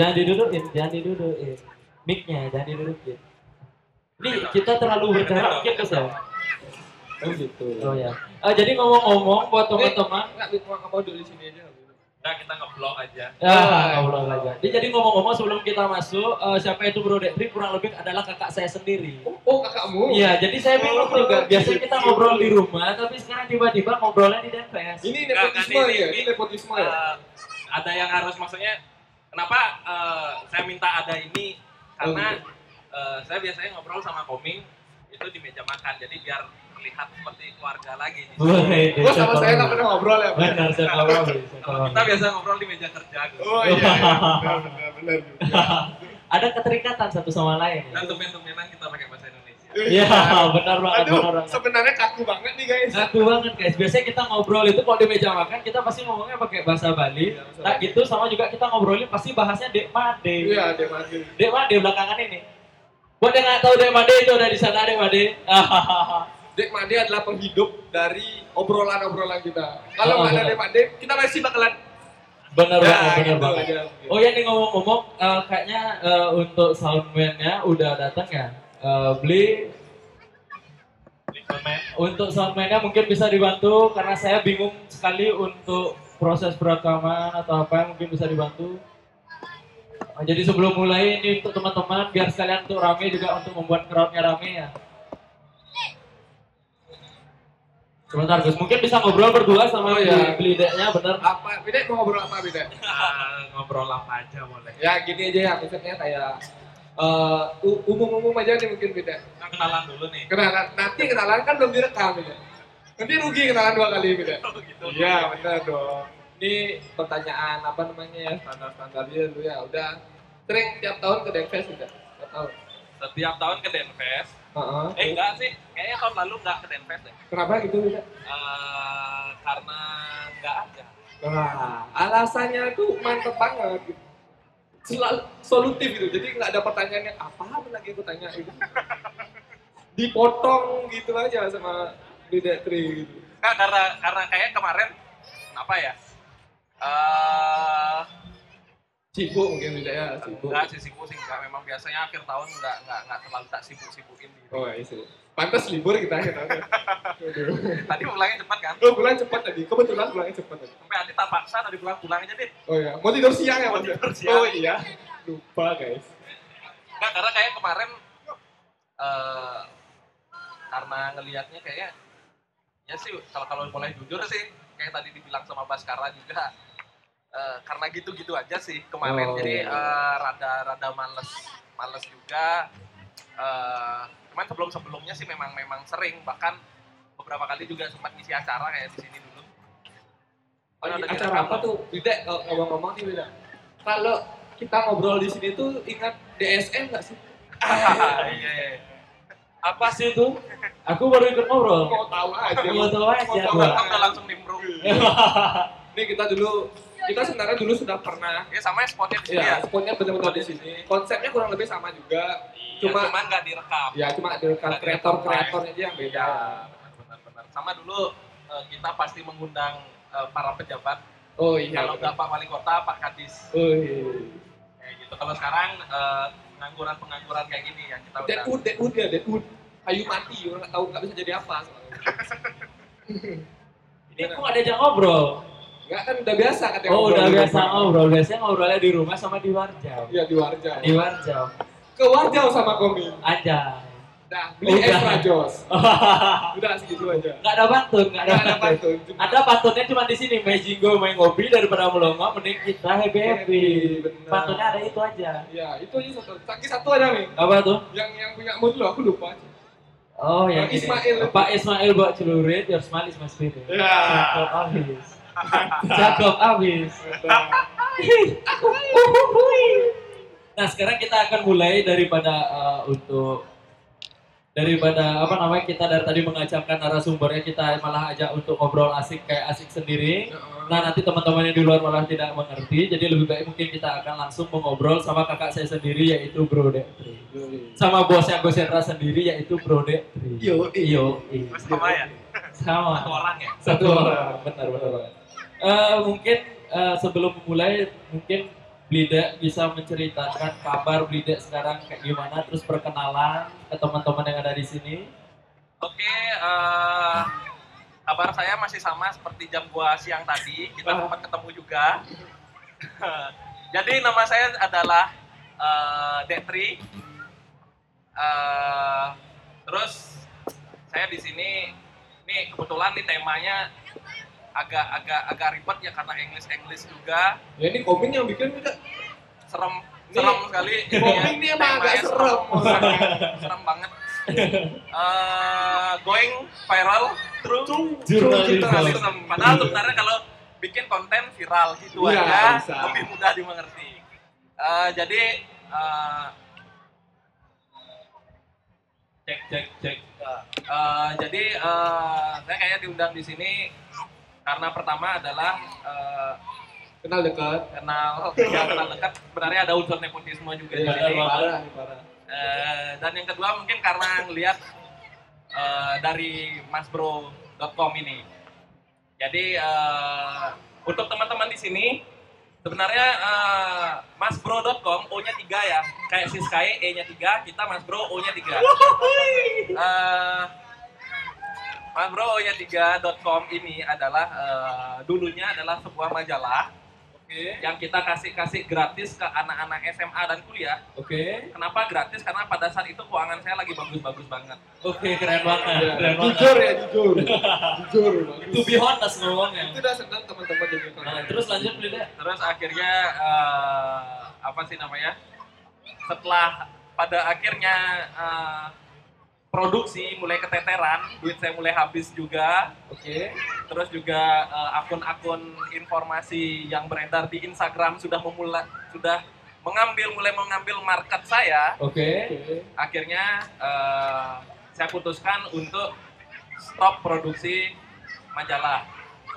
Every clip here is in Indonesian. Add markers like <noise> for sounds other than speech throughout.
Jangan didudukin, jangan didudukin. Mic-nya jangan didudukin. Ini kita terlalu Gus ya? Oh gitu. Oh ya. Eh, jadi ngomong-ngomong buat teman-teman, Enggak, mau mau duduk di sini aja. Nah, kita ngeblok aja. Ya, ngobrol aja. Jadi, jadi ngomong-ngomong sebelum kita masuk, eh, siapa itu Bro Dekri kurang lebih adalah kakak saya sendiri. Oh, oh kakakmu? Iya, jadi saya bingung Oh, juga. Biasanya gitu. kita ngobrol di rumah, tapi sekarang tiba-tiba ngobrolnya di Denpes. Ini Enggak, nepotisme kan, ini- ya? Ini ini- nepotisme ya? Ada yang harus maksudnya kenapa eh, saya minta ada ini karena eh, saya biasanya ngobrol sama koming itu di meja makan jadi biar terlihat seperti keluarga lagi Oh sama saya nggak pernah ngobrol ya? Benar, saya ngobrol. kita biasa ngobrol di meja kerja. Oh iya, iya. benar benar benar. <laughs> Ada keterikatan satu sama lain. dan tumben-tumbenan kita pakai bahasa Indonesia Iya, benar banget, Aduh, benar banget. sebenarnya kaku banget nih guys. Satu banget guys. Biasanya kita ngobrol itu kalau di meja makan kita pasti ngomongnya pakai bahasa Bali. Iya, bahasa Nah Bali. gitu sama juga kita ngobrolin pasti bahasnya Dek Made. Iya, dia mati. Dek Made belakangan ini. Buat yang nggak tahu Dek Made itu udah di sana Dek Made. <laughs> Dek Made adalah penghidup dari obrolan-obrolan kita. Kalau Oh, nggak ada benar. Dek Made, kita masih bakalan benar Ya, banget, benar gitu banget. aja. Oh ya nih ngomong-ngomong, eh, kayaknya eh, untuk soundman-nya udah datang ya. Eh, beli untuk soundman-nya mungkin bisa dibantu karena saya bingung sekali untuk proses perekaman atau apa yang mungkin bisa dibantu. Nah, jadi sebelum mulai ini untuk teman-teman biar sekalian untuk rame juga untuk membuat crowd-nya rame ya. Sebentar Gus, mungkin bisa ngobrol berdua sama Oh, beli deknya bener. apa? Beda mau ngobrol apa beda? <laughs> Ah, ngobrol apa aja boleh Ya gini aja ya, maksudnya kayak eh, u- umum-umum aja nih mungkin beda. Kita kenalan dulu nih Kenalan, nanti kenalan kan belum direkam ya. Nanti rugi kenalan dua kali beda. Oh, gitu Iya benar dong. Ini pertanyaan apa namanya ya standar-standarnya dulu ya. Udah sering tiap tahun ke Denfest tidak? Tiap tahun. setiap tahun ke Denfest Heeh. eh enggak sih kayaknya tahun lalu enggak ke Denfest deh Kenapa gitu beda? Eh, karena enggak ada Wah, alasannya tuh mantep banget. Gitu. Selalu solutif gitu. Jadi nggak ada pertanyaan yang apa lagi aku tanya gitu. Dipotong gitu aja sama beda tri gitu. Enggak, karena karena kayak kemarin apa ya? Eh Sibuk mungkin beda ya, sibuk. enggak sih sibuk sih enggak memang biasanya akhir tahun enggak enggak enggak terlalu tak sibuk-sibukin gitu. Oh iya sih. Pantas libur kita. Aduh. <laughs> Tadi pulangnya cepat kan? Oh, pulang cepat tadi. Kebetulan pulangnya cepat tadi. Sampai Adi tak paksa tadi pulang pulang aja deh. Oh iya, mau tidur siang ya Mau tidur siang. Oh iya. Lupa guys. Enggak karena kayak kemarin eh karena ngelihatnya kayaknya ya sih kalau kalau boleh jujur sih kayak tadi dibilang sama Baskara juga eh, karena gitu-gitu aja sih kemarin Oh. jadi eh, rada rada males males juga eh cuman sebelum sebelumnya sih memang memang sering bahkan beberapa kali juga sempat ngisi acara kayak di sini dulu Oh, ada acara apa tuh? Beda kalau ngomong-ngomong nih beda. Kalau kita ngobrol di sini tuh ingat DSM nggak sih? <laughs> iya iya Apa sih itu? Aku baru ikut ngobrol. Mau tahu aja. Mau tahu aja. Mau tahu aja. langsung nimbrung <laughs> Ini kita dulu kita sebenarnya dulu sudah pernah ya sama spotnya di sini ya ya spotnya benar-benar di sini. Konsepnya kurang lebih sama juga. Iya, Cuma- cuman nggak direkam Ya cuma dengan kreator-kreatornya aja yang beda. Ya, benar-benar. Sama dulu eh, kita pasti mengundang eh, para pejabat. Oh iya. Kalau nggak Pak Wali Kota, Pak Kadis. Oh iya. Kayak gitu. Kalau sekarang eh, pengangguran-pengangguran kayak gini yang kita undang. Deadwood, Deadwood ya, Deadwood. Kayu mati, orang nggak tahu nggak bisa jadi apa. <laughs> Ini kok ada yang ngobrol? Nggak kan udah biasa kan Oh udah biasa ngobrol, biasanya ngobrolnya di rumah sama di Warjau. Iya di Warjau. Di Warjau. Ke Warjau sama Koming. Aja. Nah, beli Udah. extra jos. <laughs> Udah segitu aja. Nggak ada pantun, nggak ada ada pantun. cuma- Ada pantunnya cuma di sini, main jinggo, main ngopi daripada melongo, mending kita happy happy. Pantunnya ada itu aja. Iya, itu aja satu. Lagi satu ada nih. Apa tuh? Yang yang punya mood lo, aku lupa. Oh yang. Ismail. Pak Ismail buat celurit, your smile is my spirit. Ya. Cakep abis. Cakep abis. Nah sekarang kita akan mulai daripada eh, untuk daripada apa namanya kita dari tadi mengajakkan narasumbernya kita malah ajak untuk ngobrol asik kayak asik sendiri. Nah nanti teman-teman yang di luar malah tidak mengerti, jadi lebih baik mungkin kita akan langsung mengobrol sama kakak saya sendiri yaitu Bro Detri. Sama bosnya Gosendra sendiri yaitu Bro Detri. Yo, Yo, Sama ya? sama. Satu orang ya? Satu orang, benar benar. Eh, mungkin eh, sebelum memulai mungkin Blida bisa menceritakan kabar Blida sekarang kayak gimana, terus perkenalan ke teman-teman yang ada di sini. Oke, eh, kabar saya masih sama seperti jam gua siang tadi. Kita Ah. sempat ketemu juga. <laughs> Jadi nama saya adalah eh, Detri. Eh, terus saya di sini, ini kebetulan nih temanya agak agak agak ribet ya karena English English juga. Ya ini komik yang bikin kita serem Ini- serem sekali. Komik ini emang agak serem. serem, serem banget. Eh, going viral. Through Jurnalisme. jurnalism. padahal sebenarnya kalau bikin konten viral gitu Iya, aja bisa. lebih mudah dimengerti. Eh, jadi eh, Cek, cek, cek. eh, jadi eh, saya kayak diundang di sini karena pertama adalah uh, kenal dekat, kenal ya, kenal <laughs> dekat. Sebenarnya ada unsur nepotisme juga ya, di sini. Iya, parah. Uh, dan yang kedua mungkin karena ngelihat uh, eh, dari masbro.com ini. Jadi uh, untuk teman-teman di sini sebenarnya uh, masbro.com O-nya tiga ya. Kayak Siskae E-nya tiga kita masbro O-nya tiga Uh, Ah, Ambrooya3.com ini adalah uh, dulunya adalah sebuah majalah okay. yang kita kasih kasih gratis ke anak-anak SMA dan kuliah. Oke. Okay. Kenapa gratis? Karena pada saat itu keuangan saya lagi bagus-bagus banget. Oke, okay, keren banget. Iya, keren banget. Jujur ya, jujur. <laughs> jujur. Itu be honest ngomongnya. Itu udah senang teman-teman jadi Nah, terus lanjut Lida. Terus akhirnya uh, apa sih namanya? Setelah pada akhirnya uh, produksi mulai keteteran, duit saya mulai habis juga. Oke, Terus juga eh, akun-akun informasi yang beredar di Instagram sudah memulai sudah mengambil mulai mengambil market saya. oke, Oke. akhirnya eh, saya putuskan untuk stop produksi majalah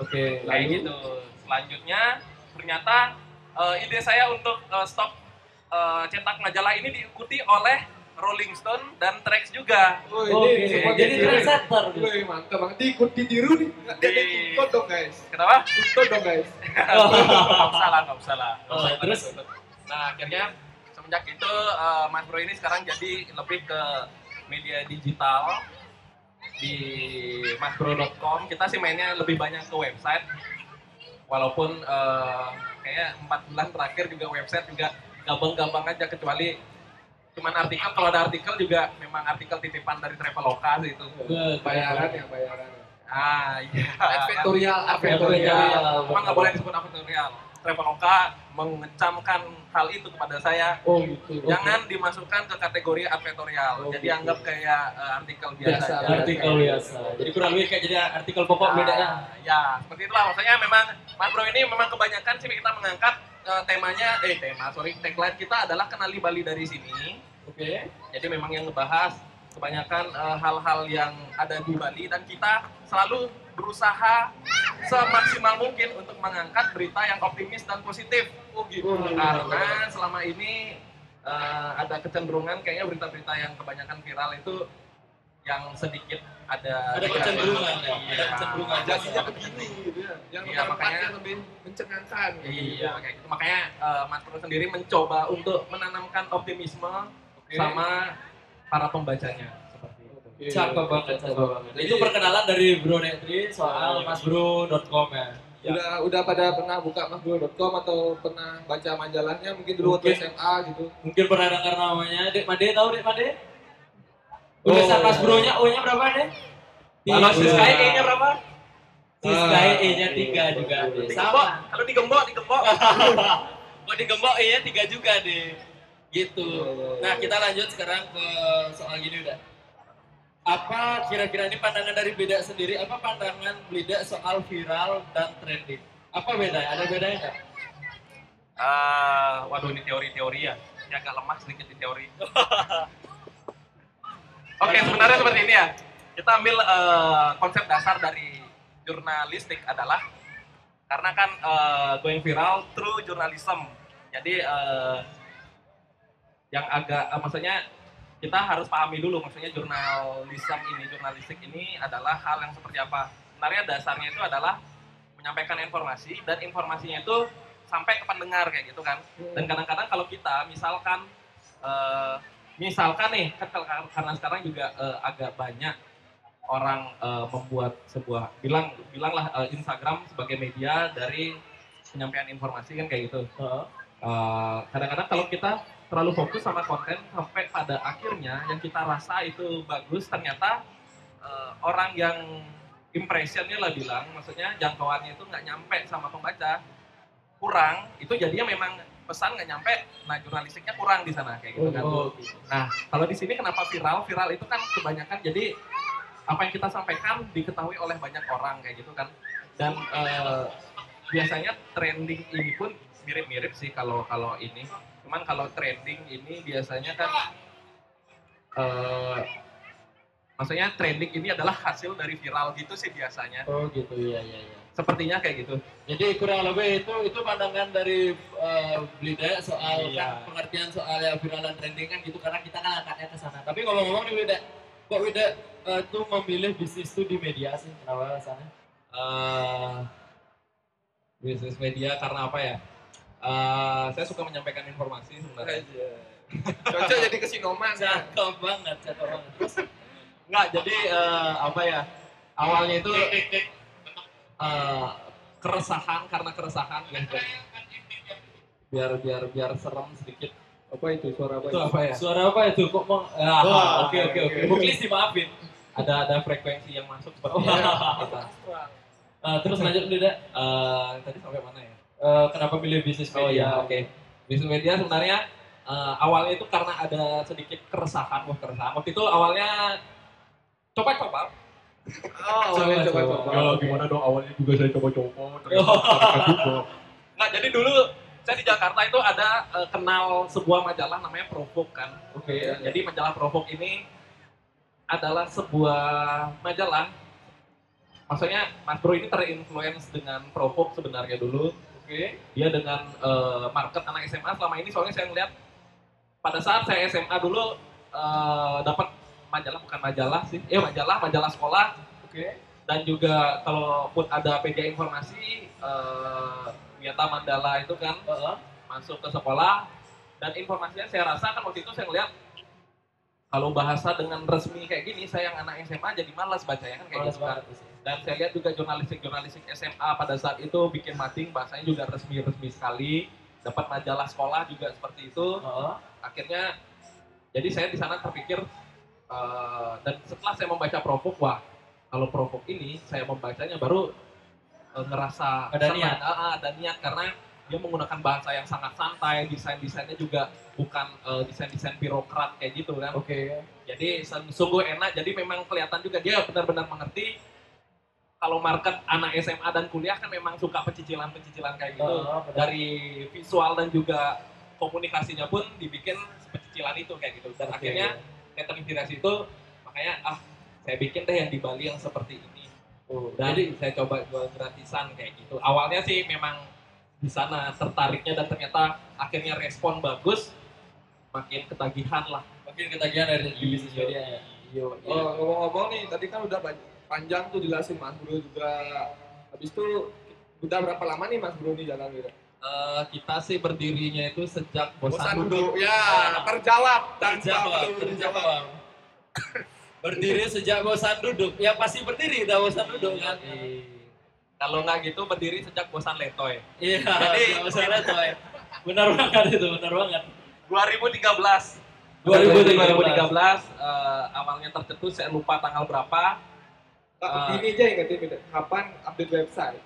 oke. kayak Lalu, gitu selanjutnya ternyata eh, ide saya untuk eh, stop eh, cetak majalah ini diikuti oleh Rolling Stone dan Trax juga Oh, Oke, ini semua jadi trendsetter. Wih, mantap banget. Diikut ditiru nih. Jadi Di- tuntut dong guys. kenapa? Tuntut dong guys. <laughs> nggak usah lah nggak usah lah Nggak Oh, terus? nah akhirnya semenjak itu eh, Mas Bro ini sekarang jadi lebih ke media digital di masbro.com kita sih mainnya lebih banyak ke website walaupun eh, kayak empat bulan terakhir juga website juga gampang-gampang aja kecuali cuman artikel kalau ada artikel juga memang artikel titipan dari Traveloka sih itu Bayaran ya, bayaran. ah iya Advertorial, Advertorial. advertorial. Emang nggak boleh disebut advertorial. Traveloka mengecamkan hal itu kepada saya. Oh gitu. Jangan dimasukkan ke kategori advertorial. Oh, Jadi gitu. anggap kayak eh, artikel biasa, Biasa, aja. Artikel biasa. Jadi kurang lebih kayak jadi artikel pokok Ah, bedanya. Ya, seperti itulah. Maksudnya memang Mas Bro ini memang kebanyakan sih kita mengangkat eh, temanya, eh tema, sorry, tagline kita adalah kenali Bali dari sini. Oke. Jadi memang yang ngebahas kebanyakan eh, hal-hal yang ada di Bali dan kita selalu berusaha semaksimal mungkin untuk mengangkat berita yang optimis dan positif. Oh gitu. Karena selama ini eh, ada kecenderungan kayaknya berita-berita yang kebanyakan viral itu yang sedikit ada Ada kecenderungan ya. Iya. Ada kecenderungan. Jadinya begini gitu ya. Yang Iya, tempat makanya- yang lebih mencengangkan. Iya, kayak gitu. Makanya eh, Mas Pro sendiri mencoba untuk menanamkan optimisme Oke. sama para pembacanya seperti itu. Oke. Cakep banget, cakep banget. Jadi- Itu perkenalan dari Bro Netri soal Oh. masbro.com ya. Ya. Udah udah pada pernah buka masbro.com atau pernah baca majalahnya mungkin dulu waktu. SMA gitu. Mungkin pernah dengar namanya Dek Made tahu Dek Made? Tulisan Oh. Mas Bro-nya O-nya berapa? Kalau si Tiga. Sky E-nya berapa? Si Sky Ah, E-nya tiga juga. Sama. Kalau digembok, digembok. Kok <laughs> digembok E-nya tiga juga deh. Gitu. Nah kita lanjut sekarang ke soal gini udah. Apa kira-kira ini pandangan dari Beda sendiri? Apa pandangan Beda soal viral dan trending? Apa bedanya? Ada bedanya nggak? Ah, waduh ini teori-teori ya. Ya agak lemah sedikit di teori. <laughs> Oke, sebenarnya seperti ini ya. Kita ambil eh, konsep dasar dari jurnalistik adalah karena kan eh, going viral through journalism. Jadi eh, yang agak eh, maksudnya kita harus pahami dulu maksudnya jurnalisme ini, jurnalistik ini adalah hal yang seperti apa. Sebenarnya dasarnya itu adalah menyampaikan informasi dan informasinya itu sampai ke pendengar kayak gitu kan. Dan kadang-kadang kalau kita misalkan eh, misalkan nih kan karena sekarang juga eh, agak banyak orang eh, membuat sebuah bilang bilanglah eh, Instagram sebagai media dari penyampaian informasi kan kayak gitu. Heeh. Eh, kadang-kadang kalau kita terlalu fokus sama konten sampai pada akhirnya yang kita rasa itu bagus ternyata eh, orang yang impressionnya lah bilang maksudnya jangkauannya itu nggak nyampe sama pembaca kurang itu jadinya memang pesan nggak nyampe nah jurnalistiknya kurang di sana kayak gitu kan Oh. Nah, kalau di sini kenapa viral? Viral itu kan kebanyakan jadi apa yang kita sampaikan diketahui oleh banyak orang kayak gitu kan. Dan eh, biasanya trending ini pun mirip-mirip sih kalau kalau ini. Cuman kalau trending ini biasanya kan eh maksudnya trending ini adalah hasil dari viral gitu sih biasanya. Oh gitu iya iya iya. Sepertinya kayak gitu. Jadi kurang lebih itu itu pandangan dari uh, Blida soal Iya. kan, pengertian soal yang viral dan trending kan gitu karena kita kan angkatnya ke sana. Tapi ngomong-ngomong nih Blida, kok Blida uh, tuh memilih bisnis itu di media sih? Kenapa sana? eh bisnis media karena apa ya? Eh, saya suka menyampaikan informasi sebenarnya. Aja. Cocok jadi kesinoman. Cakep banget, cakep banget. Enggak, jadi eh, apa ya? Awalnya itu eh, keresahan karena keresahan gitu. Biar biar biar serem sedikit. Apa itu suara apa Itu apa ya? suara apa itu? Kok mau? Ah, Wah, oke oke oke. oke. Buklis dimaafin. Ada ada frekuensi yang masuk seperti Wah. itu. Uh, terus lanjut Blida. Eh, tadi sampai mana ya? Uh, kenapa pilih bisnis media? Oh iya, oke. Bisnis media sebenarnya eh, awalnya itu karena ada sedikit keresahan, wah keresahan. Waktu itu awalnya coba-coba. Oh, awalnya Coba, coba-coba. coba. Ya gimana dong awalnya juga saya coba-coba. Nggak, jadi dulu saya di Jakarta itu ada eh, kenal sebuah majalah namanya Provok kan. Oke. Jadi majalah Provok ini adalah sebuah majalah. Maksudnya Mas Bro ini terinfluence dengan Provok sebenarnya dulu. Oke. Dia dengan eh, market anak SMA selama ini soalnya saya ngeliat pada saat saya SMA dulu eh, dapat majalah bukan majalah sih, eh majalah majalah sekolah. Oke. dan juga kalau pun ada media informasi eh Wiata Mandala itu kan Heeh. masuk ke sekolah. Dan informasinya saya rasa kan waktu itu saya ngeliat kalau bahasa dengan resmi kayak gini saya yang anak SMA jadi malas bacanya kan? Kayak gitu kan. dan saya lihat juga jurnalistik jurnalistik SMA pada saat itu bikin mating bahasanya juga resmi resmi sekali. Dapat majalah sekolah juga seperti itu. Heeh. akhirnya jadi saya di sana terpikir eh, dan setelah saya membaca Provok wah kalau Provok ini saya membacanya baru eh, ngerasa Ada niat. Ah, ada niat karena dia menggunakan bahasa yang sangat santai desain desainnya juga bukan eh, desain desain birokrat kayak gitu kan Oke. jadi sung- sungguh enak jadi memang kelihatan juga dia benar-benar mengerti kalau market anak SMA dan kuliah kan memang suka pecicilan-pecicilan kayak gitu benar. dari visual dan juga komunikasinya pun dibikin pecicilan itu kayak gitu dan Oke. akhirnya terinspirasi itu makanya ah saya bikin deh yang di Bali yang seperti ini Oh, dan jadi saya coba jual gratisan kayak gitu awalnya sih memang di sana tertariknya dan ternyata akhirnya respon bagus makin ketagihan lah makin ketagihan dari di bisnis Iya. media ya. Iya. Oh, ngomong-ngomong nih, tadi kan udah panjang tuh jelasin Mas Bro juga. Habis itu udah berapa lama nih Mas Bro nih jalan gitu? Eh, kita sih berdirinya itu sejak bosan, Bosan duduk. duduk. Ya, terjawab Terjawab, terjawab. <laughs> Berdiri sejak bosan duduk. Ya pasti berdiri udah bosan duduk kan. Iya. Kalau nggak gitu berdiri sejak bosan letoy. Iya, <laughs> Jadi- usah tuh. Benar banget itu, benar banget. 2013. 2013. 2013 eh, awalnya tercetus saya lupa tanggal berapa. Tak, Ah. ini aja ingetin kapan update website?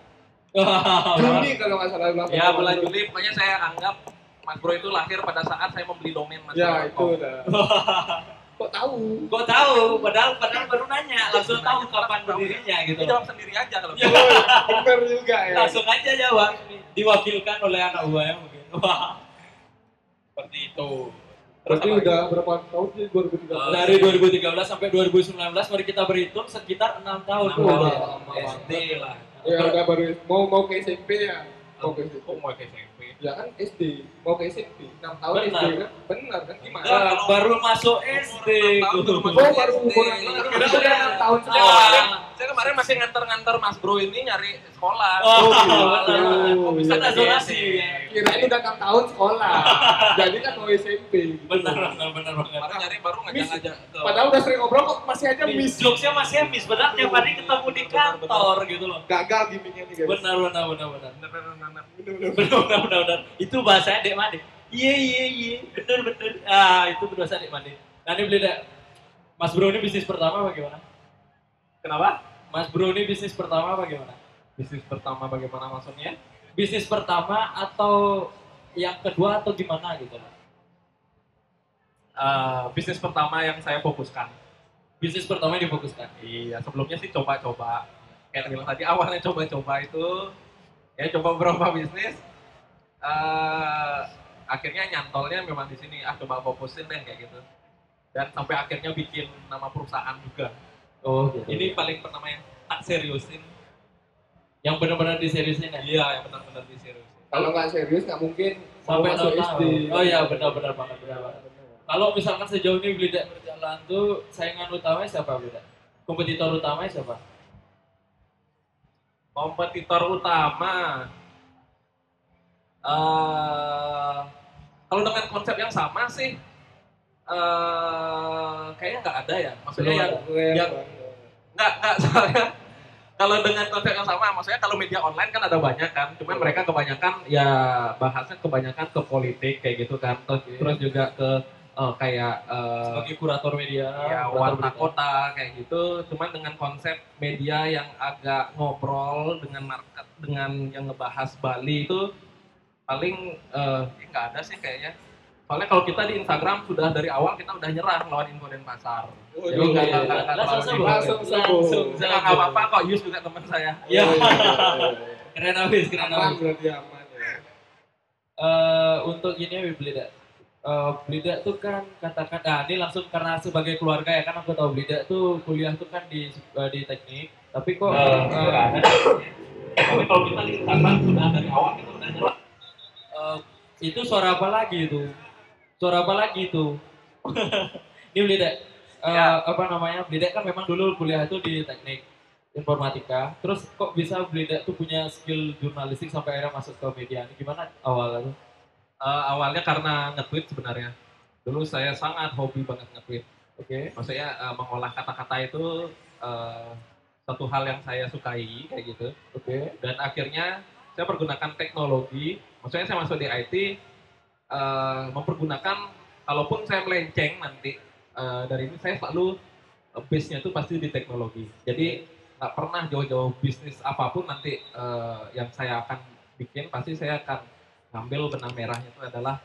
Juni kalau nggak salah bilang. Ya bulan Juli pokoknya saya anggap Mas Bro itu lahir pada saat saya membeli domain Mas Ya, Bro. itu udah. <laughs> Kok tahu? Kok tahu? Padahal padahal baru nanya, langsung tahu kapan berdirinya gitu. Itu jawab sendiri aja kalau Ya. Bener juga ya. Langsung aja jawab. Diwakilkan oleh anak buah mungkin. Wah. seperti itu. Berarti udah berapa tahun sih 2013? Dari 2013 sampai 2019 mari kita berhitung sekitar 6 tahun. Enam tahun. Wah, SD lah. Ya udah baru mau mau ke SMP ya. Mau ke SMP. Kok mau ke SMP? Ya kan SD, mau ke SMP. 6 tahun Benar. SD kan? Benar kan? Gimana? Enggak. Baru masuk SD. Tahun baru Oh, masuk baru. Udah udah 6 tahun Ah, Saya kemarin masih nganter-nganter Mas Bro ini nyari sekolah. Oh, kok bisa Ada ada zonasi. Kirain udah 6 tahun sekolah. <laughs> Jadi kan mau SMP. Benar, benar, benar banget. Nyari baru ngajak-ngajak Padahal udah sering ngobrol kok masih aja miss. Jokesnya masih miss, benar tiap hari ketemu di kantor gitu loh. Gagal gimmicknya nih guys. Benar, benar, benar, benar. bener-bener Bener-bener. Benar, <laughs> benar, benar, benar. Itu bahasanya Dek Made. Iya, iya, iya. Benar, benar. Ah, itu Dek Made. Nah, ini beli Dek. Mas Bro ini bisnis pertama bagaimana? Kenapa? Mas Bro ini bisnis pertama bagaimana? Bisnis pertama bagaimana maksudnya? Bisnis pertama atau yang kedua atau gimana gitu? Eh, bisnis pertama yang saya fokuskan. Bisnis pertama yang difokuskan. Iya, sebelumnya sih coba-coba. Kayak bilang tadi awalnya coba-coba itu ya coba beberapa bisnis. Eh akhirnya nyantolnya memang di sini ah coba fokusin deh kayak gitu. Dan sampai akhirnya bikin nama perusahaan juga. Oh, gitu. Ini paling pertama yang tak seriusin. yang benar-benar diseriusin ya? Iya, yang benar-benar diseriusin. Kalau nggak serius nggak mungkin Sampai masuk SD. Oh iya, benar-benar banget, benar banget. Kalau misalkan sejauh ini Blidak berjalan tuh saingan utamanya siapa Blidak? Kompetitor utamanya siapa? Kompetitor utama. Eh kalau dengan konsep yang sama sih, eh kayaknya nggak ada ya. Maksudnya yang yang nggak nggak <laughs> soalnya kalau dengan konsep yang sama maksudnya kalau media online kan ada banyak kan cuman mereka kebanyakan ya bahasnya kebanyakan ke politik kayak gitu kan terus, Oke. terus juga ke eh, kayak eh, Sebagai kurator media, ya kurator warna berita. kota kayak gitu cuman dengan konsep media yang agak ngobrol dengan market dengan yang ngebahas Bali itu paling eh, ya nggak ada sih kayaknya soalnya kalau kita di Instagram sudah dari awal kita udah nyerah lawan info dan pasar Oh, Jadi nggak- nggak- nggak- nggak langsung Langsung. Langsung Ya, nggak sebut. apa-apa kok, Yus juga teman saya. Iya. Iya, iya, iya. Keren habis, keren habis. berarti aman ya. Eh, untuk ini ya Blida. Eh, Blida tuh kan katakan, nah ini langsung karena sebagai keluarga ya kan aku tahu Blida tuh kuliah tuh kan di eh, di teknik, tapi kok eh, Tapi kalau kita di Instagram sudah dari awal kita udah nyerah. Eh, itu suara apa lagi itu? Suara apa lagi itu? <laughs> ini Blida. Eh, Ya. apa namanya? Blida kan memang dulu kuliah itu di teknik informatika. Terus kok bisa Blida tuh punya skill jurnalistik sampai akhirnya masuk ke media? Ini gimana awalnya? Eh, awalnya karena nge-tweet sebenarnya. Dulu saya sangat hobi banget nge-tweet. Oke. Maksudnya eh, mengolah kata-kata itu eh, satu hal yang saya sukai kayak gitu. Oke. Dan akhirnya saya pergunakan teknologi. Maksudnya saya masuk di IT eh, mempergunakan kalaupun saya melenceng nanti eh, dari ini saya selalu eh, base-nya itu pasti di teknologi. Jadi nggak pernah jauh-jauh bisnis apa pun nanti eh, yang saya akan bikin pasti saya akan ngambil benang merahnya itu adalah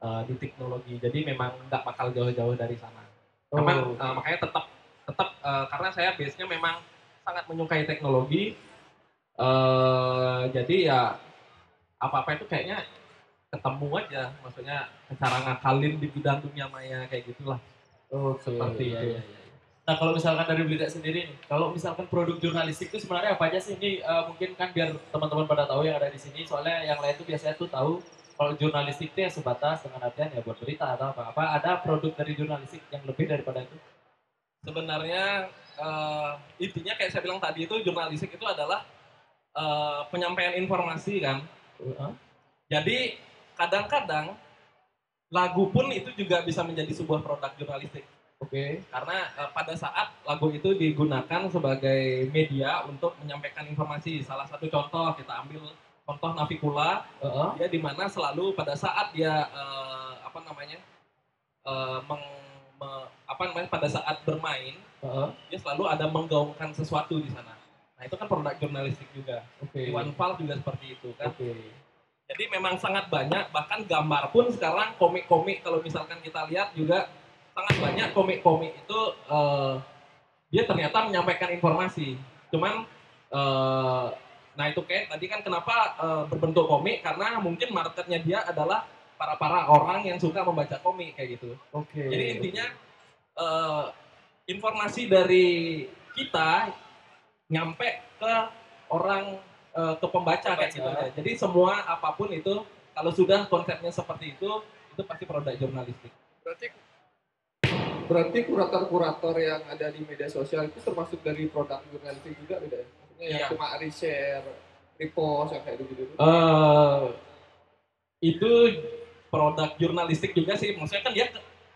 eh, di teknologi. Jadi memang nggak bakal jauh-jauh dari sana. Memang Oh. eh, makanya tetap tetap eh, karena saya base-nya memang sangat menyukai teknologi. Eh jadi ya apa-apa itu kayaknya ketemu aja, maksudnya cara ngakalin di bidang dunia maya kayak gitulah. Oke. Seperti iya, itu. iya, iya. Nah kalau misalkan dari Blidak sendiri nih, kalau misalkan produk jurnalistik itu sebenarnya apa aja sih? Ini eh, mungkin kan biar teman-teman pada tahu yang ada di sini, soalnya yang lain tuh biasanya tuh tahu kalau jurnalistik itu ya sebatas dengan artian ya buat berita atau apa. Apa ada produk dari jurnalistik yang lebih daripada itu? Sebenarnya eh, intinya kayak saya bilang tadi itu jurnalistik itu adalah eh, penyampaian informasi kan. Jadi kadang-kadang lagu pun itu juga bisa menjadi sebuah produk jurnalistik. Oke. karena eh, pada saat lagu itu digunakan sebagai media untuk menyampaikan informasi. Salah satu contoh kita ambil contoh Navikula, Heeh. dia di mana selalu pada saat dia eh, apa namanya eh, meng- me- apa namanya pada saat bermain Heeh. dia selalu ada menggaungkan sesuatu di sana. Nah itu kan produk jurnalistik juga. Oke. Iwan Fals juga seperti itu kan. Oke. Jadi memang sangat banyak, bahkan gambar pun sekarang komik-komik kalau misalkan kita lihat juga sangat banyak komik-komik itu eh, dia ternyata menyampaikan informasi. Cuman eh, nah itu kayak tadi kan kenapa eh, berbentuk komik karena mungkin marketnya dia adalah para para orang yang suka membaca komik kayak gitu. Oke. Jadi intinya eh, informasi dari kita nyampe ke orang eh, ke pembaca kayak Pembaca. gitu aja. Jadi semua apa pun itu kalau sudah konsepnya seperti itu itu pasti produk jurnalistik. Berarti Berarti kurator-kurator yang ada di media sosial itu termasuk dari produk jurnalistik juga beda ya? Maksudnya yang Iya. cuma reshare, repost, yang kayak gitu-gitu. eh itu produk jurnalistik juga sih maksudnya kan dia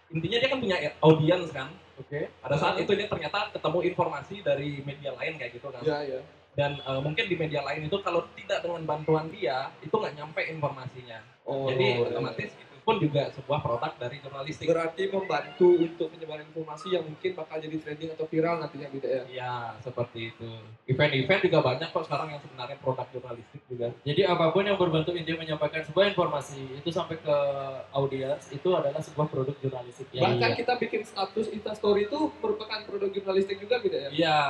intinya dia kan punya audiens kan Oke. pada saat itu dia ternyata ketemu informasi dari media lain kayak gitu kan Iya, iya. dan eh, mungkin di media lain itu kalau tidak dengan bantuan dia itu nggak nyampe informasinya Oh, jadi iya. otomatis itu pun juga sebuah produk dari jurnalistik berarti membantu untuk penyebaran informasi yang mungkin bakal jadi trending atau viral nantinya gitu ya. Iya, seperti itu. Event-event juga banyak kok sekarang yang sebenarnya produk jurnalistik juga. Jadi apa pun yang berbentuk intinya menyampaikan sebuah informasi itu sampai ke audiens itu adalah sebuah produk jurnalistik. Ya, Bahkan iya. kita bikin status Instastory itu merupakan produk jurnalistik juga beda ya. Iya,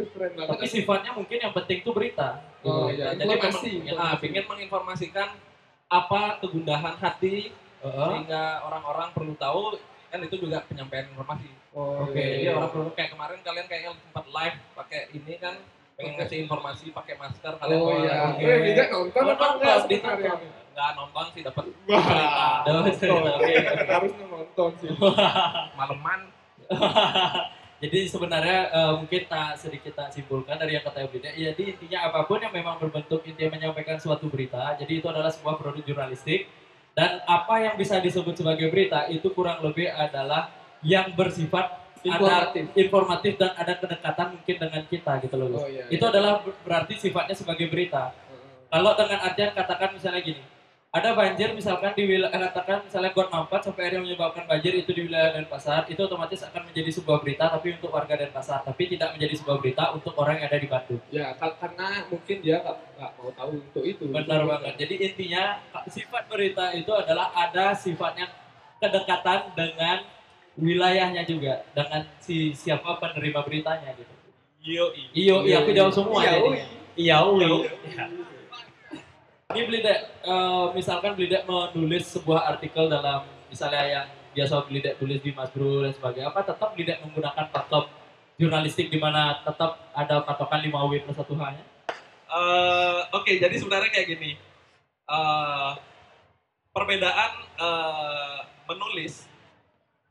Wih, keren banget. tapi sifatnya mungkin yang penting itu berita. Oh, Gitu. iya. Jadi memang ya, informasi. ingin menginformasikan apa kegundahan hati Heeh. sehingga orang-orang perlu tahu kan itu juga penyampaian informasi. Oh, Oke, Jadi iya. orang perlu kayak kemarin kalian kayaknya sempat live pakai ini kan pengen ngasih informasi pakai masker kalian Oh iya. oke. Eh, Liga nonton apa enggak nonton, sebenarnya? nonton. nggak nonton sih dapat cerita. <laughs> Harus nonton sih. <laughs> maleman <laughs> Jadi sebenarnya eh, mungkin tak sedikit tak simpulkan dari yang kata Blida. Jadi intinya apa pun yang memang berbentuk intinya menyampaikan suatu berita, jadi itu adalah sebuah produk jurnalistik. Dan apa yang bisa disebut sebagai berita itu kurang lebih adalah yang bersifat Informatif. ada informatif dan ada kedekatan mungkin dengan kita gitu loh. Oh iya. Itu adalah ber- berarti sifatnya sebagai berita. Kalau dengan artian katakan misalnya gini, ada banjir misalkan di wilayah katakan misalnya Got Mampat sampai akhirnya menyebabkan banjir itu di wilayah Denpasar, itu otomatis akan menjadi sebuah berita tapi untuk warga Denpasar, tapi tidak menjadi sebuah berita untuk orang yang ada di Bandung. Ya, ka- karena mungkin dia nggak nggak mau tahu untuk itu. Benar banget. Jadi intinya sifat berita itu adalah ada sifatnya kedekatan dengan wilayahnya juga dengan si siapa penerima beritanya gitu. yo Iyo, iya aku jawab semua Iya, jadi. ui. Iya. Ini Blidek, eh, misalkan Blidek menulis sebuah artikel dalam misalnya yang biasa Blidek tulis di Mas Bro dan sebagainya, apa tetap Blidek menggunakan patok jurnalistik di mana tetap ada patokan 5W plus 1H-nya? Eh, Oke, jadi sebenarnya kayak gini. Eh, perbedaan eh, menulis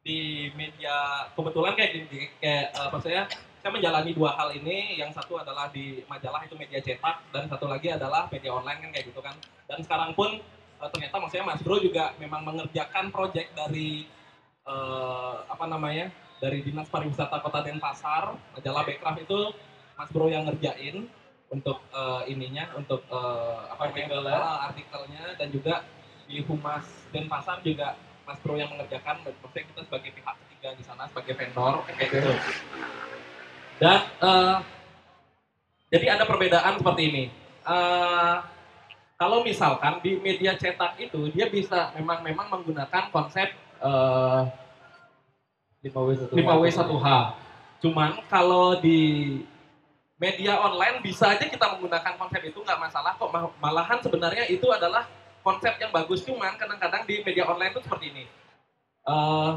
di media kebetulan kayak gini, kayak eh, maksudnya saya menjalani dua hal ini. Yang satu adalah di majalah itu media cetak dan satu lagi adalah media online kan kayak gitu kan. Dan sekarang pun eh, ternyata maksudnya Mas Bro juga memang mengerjakan proyek dari eh, apa namanya dari Dinas Pariwisata Kota Denpasar, majalah Bekraf itu Mas Bro yang ngerjain untuk eh, ininya untuk eh, apa Artikelnya. ah, artikelnya dan juga di Humas Denpasar juga Mas Bro yang mengerjakan maksudnya kita sebagai pihak ketiga di sana sebagai vendor kayak gitu. Dan eh, jadi ada perbedaan seperti ini. Eh, kalau misalkan di media cetak itu dia bisa memang memang menggunakan konsep eh, 5W 1H. 5W1H. Cuman kalau di media online bisa aja kita menggunakan konsep itu nggak masalah kok. Ma- Malahan sebenarnya itu adalah konsep yang bagus. Cuman kadang-kadang di media online itu seperti ini. Eh,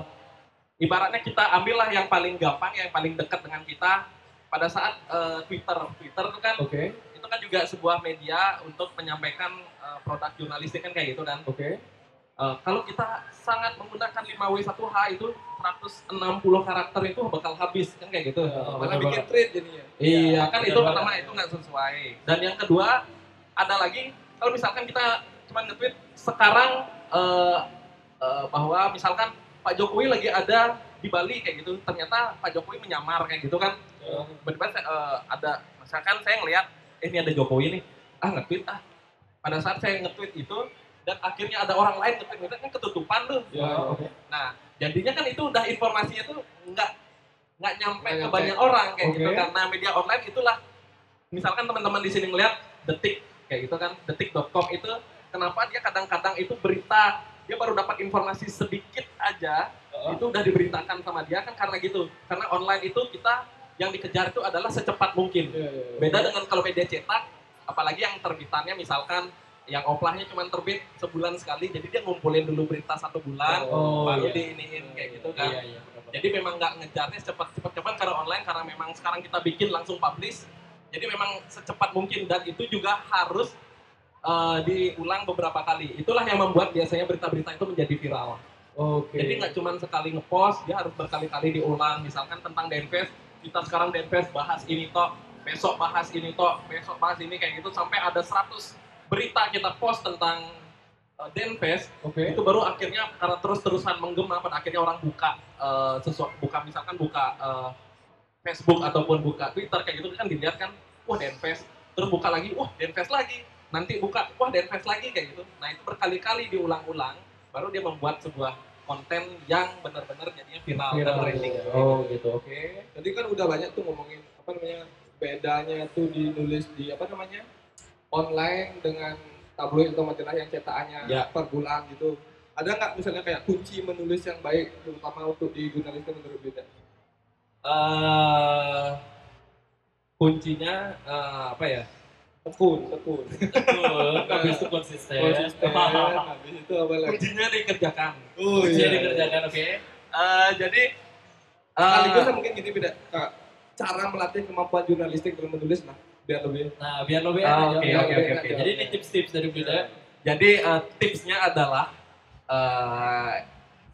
ibaratnya kita ambillah yang paling gampang, yang paling dekat dengan kita. Pada saat eh, Twitter, Twitter itu kan Oke, itu kan juga sebuah media untuk menyampaikan eh, produk jurnalistik kan kayak gitu dan oke. Eh, kalau kita sangat menggunakan 5W1H itu 160 karakter itu bakal habis kan kayak gitu. Ya, Malah benar bikin trade jadinya. Iya, kan benar itu banget. pertama itu nggak sesuai. Dan yang kedua ada lagi kalau misalkan kita cuma nge-tweet sekarang eh, eh, bahwa misalkan Pak Jokowi lagi ada di Bali kayak gitu, ternyata Pak Jokowi menyamar kayak gitu kan. Tiba-tiba saya, eh, ada misalkan saya ngelihat eh, ini ada Jokowi nih, ah nge-tweet ah. Pada saat saya nge-tweet itu dan akhirnya ada orang lain nge-tweet itu kan ketutupan tuh. Ya. Nah, jadinya kan itu udah informasinya tuh nggak nggak nyampe ke banyak orang kayak gitu Oke. karena media online itulah misalkan teman-teman di sini ngeliat detik kayak gitu kan detik.com itu kenapa dia kadang-kadang itu berita dia baru dapat informasi sedikit aja Heeh. itu udah diberitakan sama dia kan karena gitu karena online itu kita yang dikejar itu adalah secepat mungkin Iya, iya, iya. beda dengan kalau media cetak apalagi yang terbitannya misalkan yang offline-nya cuma terbit sebulan sekali jadi dia ngumpulin dulu berita satu bulan Oh, baru iya. diiniin kayak gitu kan Iya, iya. jadi memang nggak ngejarnya secepat-cepat cuman karena online karena memang sekarang kita bikin langsung publish jadi memang secepat mungkin dan itu juga harus eh, diulang beberapa kali itulah yang membuat biasanya berita-berita itu menjadi viral Oke. Jadi nggak cuma sekali ngepost, dia harus berkali-kali diulang. Misalkan tentang Denfest, kita sekarang Denfest bahas ini toh, besok bahas ini toh, besok bahas ini kayak gitu sampai ada 100 berita kita post tentang uh, Denfest Oke. itu baru akhirnya karena terus-terusan menggema pada akhirnya orang buka uh, sesuatu buka misalkan buka uh, Facebook ataupun buka Twitter kayak gitu kan dilihat kan wah Denfest terus buka lagi wah Denfest lagi nanti buka wah Denfest lagi kayak gitu nah itu berkali-kali diulang-ulang baru dia membuat sebuah konten yang benar-benar jadinya viral, dan Viral. trending Oh gitu. Oke. Jadi kan udah banyak tuh ngomongin apa namanya bedanya tuh dinulis di apa namanya online dengan tabloid atau majalah yang cetakannya Ya. per bulan gitu. Ada nggak misalnya kayak kunci menulis yang baik terutama untuk di jurnalistik menurut Beda? Eh, kuncinya eh, apa ya Tekun, tekun. Betul. <laughs> Habis itu konsisten. Konsisten. Habis itu apa lagi? kuncinya dikerjakan Oh Kuncinya iya. dikerjakan. Oke. Eh, jadi eh, Sekaligus mungkin gini beda. Cara melatih kemampuan jurnalistik dalam menulis lah biar lebih Nah biar lebih Ah, enak. oke, oke, oke. Jadi ini tips-tips dari Bida. Jadi eh, tipsnya adalah eh,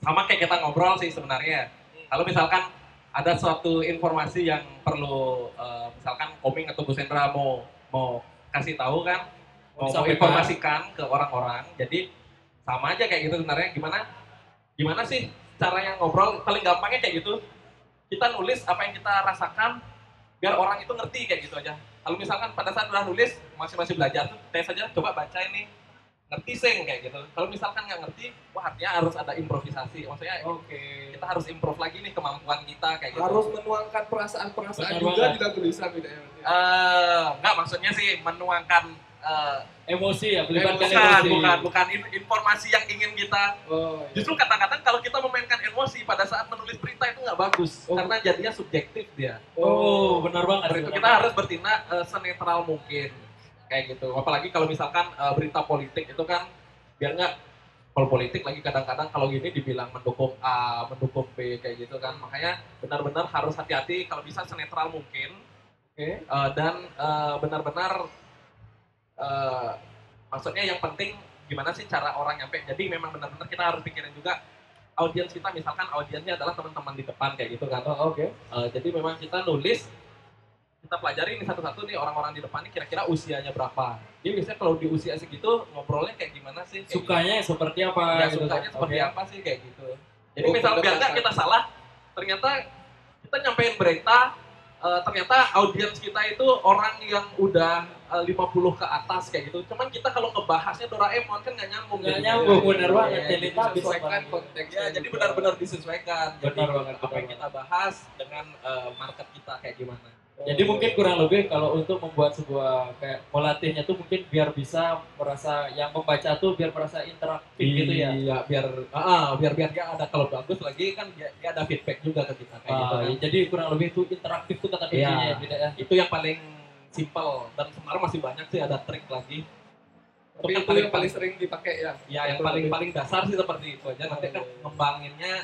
sama kayak kita ngobrol sih sebenarnya. Kalau misalkan ada suatu informasi yang perlu eh, misalkan Koming atau Bu Sendra mau mau kasih tahu kan, mau, mau informasikan ke orang-orang. Jadi sama aja kayak gitu sebenarnya gimana gimana sih cara yang ngobrol paling gampangnya kayak gitu. Kita nulis apa yang kita rasakan biar orang itu ngerti kayak gitu aja. Kalau misalkan pada saat udah nulis masih masih belajar tuh tes aja coba baca ini ngerti sing kayak gitu. Kalau misalkan nggak ngerti, wah artinya harus ada improvisasi. Maksudnya Oke. kita harus improve lagi nih kemampuan kita kayak gitu. harus menuangkan perasaan-perasaan juga di dalam tulisan beda ya. eh nggak maksudnya sih menuangkan eh, Emosi ya, melibatkan bukan, emosi. bukan, bukan in- informasi yang ingin kita. Oh, iya. Justru kadang-kadang kalau kita memainkan emosi pada saat menulis berita itu nggak bagus Oh. karena jadinya subjektif dia. Oh, benar banget. Itu kita harus bertindak eh, senetral mungkin kayak gitu. Apalagi kalau misalkan eh, berita politik itu kan biar nggak kalau politik lagi kadang-kadang kalau gini dibilang mendukung A, mendukung B kayak gitu kan. Makanya benar-benar harus hati-hati kalau bisa senetral mungkin. Oke. Eh, dan eh, benar-benar eh, maksudnya yang penting gimana sih cara orang nyampe. Jadi memang benar-benar kita harus pikirin juga audiens kita misalkan audiensnya adalah teman-teman di depan kayak gitu kan. Oh, Oke. Eh, jadi memang kita nulis kita pelajari ini satu-satu nih orang-orang di depan ini kira-kira usianya berapa. Dia biasanya kalau di usia segitu ngobrolnya kayak gimana sih? Kayak Sukanya seperti apa? gitu. ya, gitu sukanya kan? seperti apa sih kayak gitu. Jadi Oh, misal biar nggak kita salah, ternyata kita nyampein berita eh, ternyata audiens kita itu orang yang udah eh, 50 ke atas kayak gitu. Cuman kita kalau ngebahasnya Doraemon kan nggak nyambung. Nggak nyambung, bener iya, banget. Jadi jadi kita bisa Sesuaikan banget. konteksnya. Ya, jadi benar-benar disesuaikan. Benar Jadi, banget, apa benar yang kita bahas dengan eh, market kita kayak gimana. Jadi mungkin kurang lebih kalau untuk membuat sebuah kayak melatihnya tuh mungkin biar bisa merasa yang membaca tuh biar merasa interaktif gitu ya. Iya, biar ah, biar biar dia ada kalau bagus lagi kan dia, dia ada feedback juga ke kita kayak gitu Ah, kan. ya, jadi kurang lebih itu interaktif tuh kata kuncinya Iya. ya, tidak ya. Itu yang paling simple dan sebenarnya masih banyak sih ada trik lagi. Tapi yang itu paling- yang paling sering dipakai ya. Ya, yang paling lebih. paling dasar sih seperti itu aja. Nanti kan Oh, iya. ngembanginnya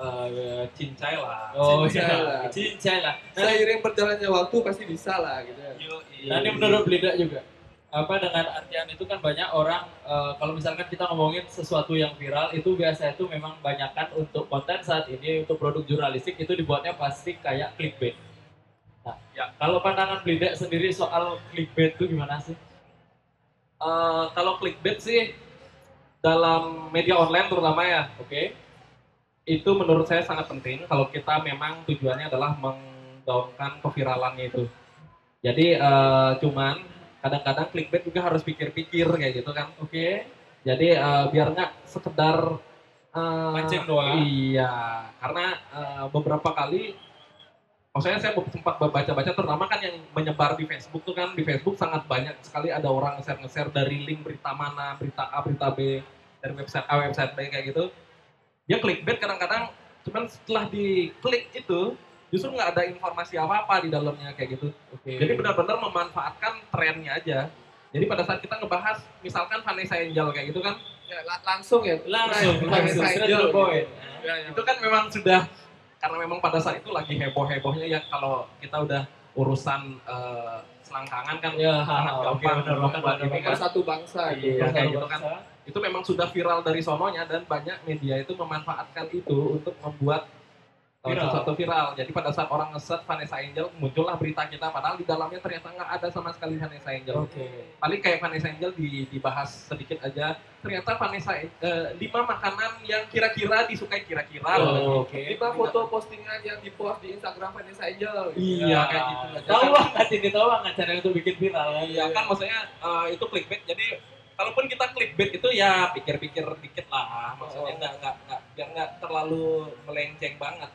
eh, cincai lah. Oh Cincai iya, lah. cincai lah. Nah, Seiring berjalannya waktu pasti bisa lah gitu ya. Yoi. Nah, ini menurut Blida juga. Apa dengan artian itu kan banyak orang eh, kalau misalkan kita ngomongin sesuatu yang viral itu biasa itu memang banyakkan untuk konten saat ini untuk produk jurnalistik itu dibuatnya pasti kayak clickbait. Nah, Ya. kalau pandangan Blida sendiri soal clickbait itu gimana sih? Eh, kalau clickbait sih dalam media online terutama ya, Oke. Itu menurut saya sangat penting kalau kita memang tujuannya adalah menggaungkan keviralannya itu. Jadi eh, cuman kadang-kadang clickbait juga harus pikir-pikir kayak gitu kan. Oke. Jadi eh, biar nggak sekedar eh, Mancing doang. Iya, karena eh, beberapa kali maksudnya saya sempat baca-baca terutama kan yang menyebar di Facebook tuh kan di Facebook sangat banyak sekali ada orang nge-share nge-share dari link berita mana, berita A, berita B, dari website A, website B kayak gitu. Dia clickbait kadang-kadang cuman setelah diklik itu justru nggak ada informasi apa-apa di dalamnya kayak gitu. Oke. Jadi benar-benar memanfaatkan trennya aja. Jadi pada saat kita ngebahas misalkan Vanessa Angel kayak gitu kan, Ya, la- langsung ya. langsung to the jual. point. Ya, ya. itu kan memang sudah karena memang pada saat itu lagi heboh-hebohnya ya kalau kita udah urusan eh, selangkangan kan Ya, sangat oke, gampang benar, membuat benar, ini benar. kan. satu bangsa gitu. Iya, kayak Bersatu gitu kan. Itu memang sudah viral dari sononya dan banyak media itu memanfaatkan itu untuk membuat uh, Viral. sesuatu viral. Jadi pada saat orang nge-search Vanessa Angel muncullah berita kita padahal di dalamnya ternyata nggak ada sama sekali Vanessa Angel. Oke. Paling kayak Vanessa Angel di, dibahas sedikit aja. Ternyata Vanessa eh, lima makanan yang kira-kira disukai kira-kira. Oh, oke. Lima foto postingan yang dipost di Instagram Vanessa Angel. Iya kayak gitu. Tahu banget ini, tahu banget cara untuk bikin viral. Iya kan maksudnya eh, itu clickbait. Jadi kalaupun kita clickbait itu ya pikir-pikir dikit lah. Maksudnya Oh. nggak nggak nggak biar nggak terlalu melenceng banget.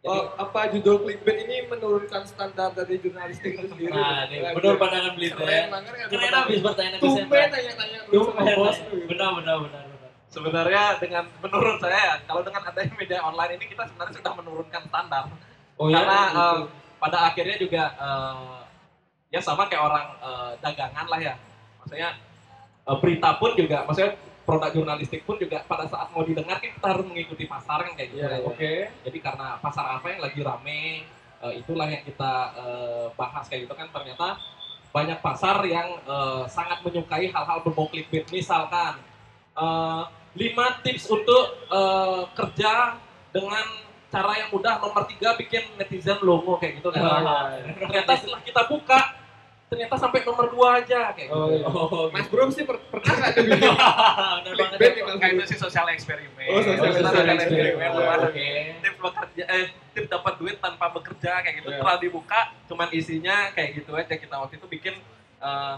Jadi Oh, apa judul clickbait ini menurunkan standar dari jurnalistik itu sendiri? Nah, nih, menurut pandangan Blita Keren ya. banget ya. Keren habis pertanyaan Tumben episode. nanya-nanya dulu sama bos. Benar, benar, benar, benar. sebenarnya dengan menurut saya kalau dengan adanya media online ini kita sebenarnya sudah menurunkan standar. Oh Karena ya. eh, pada akhirnya juga eh, ya sama kayak orang eh, dagangan lah ya. Maksudnya berita pun juga, maksudnya produk jurnalistik pun juga pada saat mau didengar kan kita harus mengikuti pasar kan kayak gitu. Iya, ya. Oke. Jadi karena pasar apa yang lagi rame, eh, itulah yang kita eh, bahas kayak gitu kan ternyata banyak pasar yang eh, sangat menyukai hal-hal berbau clickbait. Misalkan eh, lima tips untuk eh, kerja dengan cara yang mudah. Nomor tiga bikin netizen logo kayak gitu kan. Ah, Ternyata setelah kita buka, ternyata sampai nomor dua aja kayak gitu. Oh, iya. Oh, Mas Bro sih per- pernah nggak tuh <laughs> bikin Benar banget. Kayak itu sih sosial eksperimen. Oh, sosial Kita eksperimen. Oh. Oke. tips bekerja eh tips dapat duit tanpa bekerja kayak gitu Iya. setelah dibuka cuman isinya kayak gitu aja kita waktu itu bikin eh,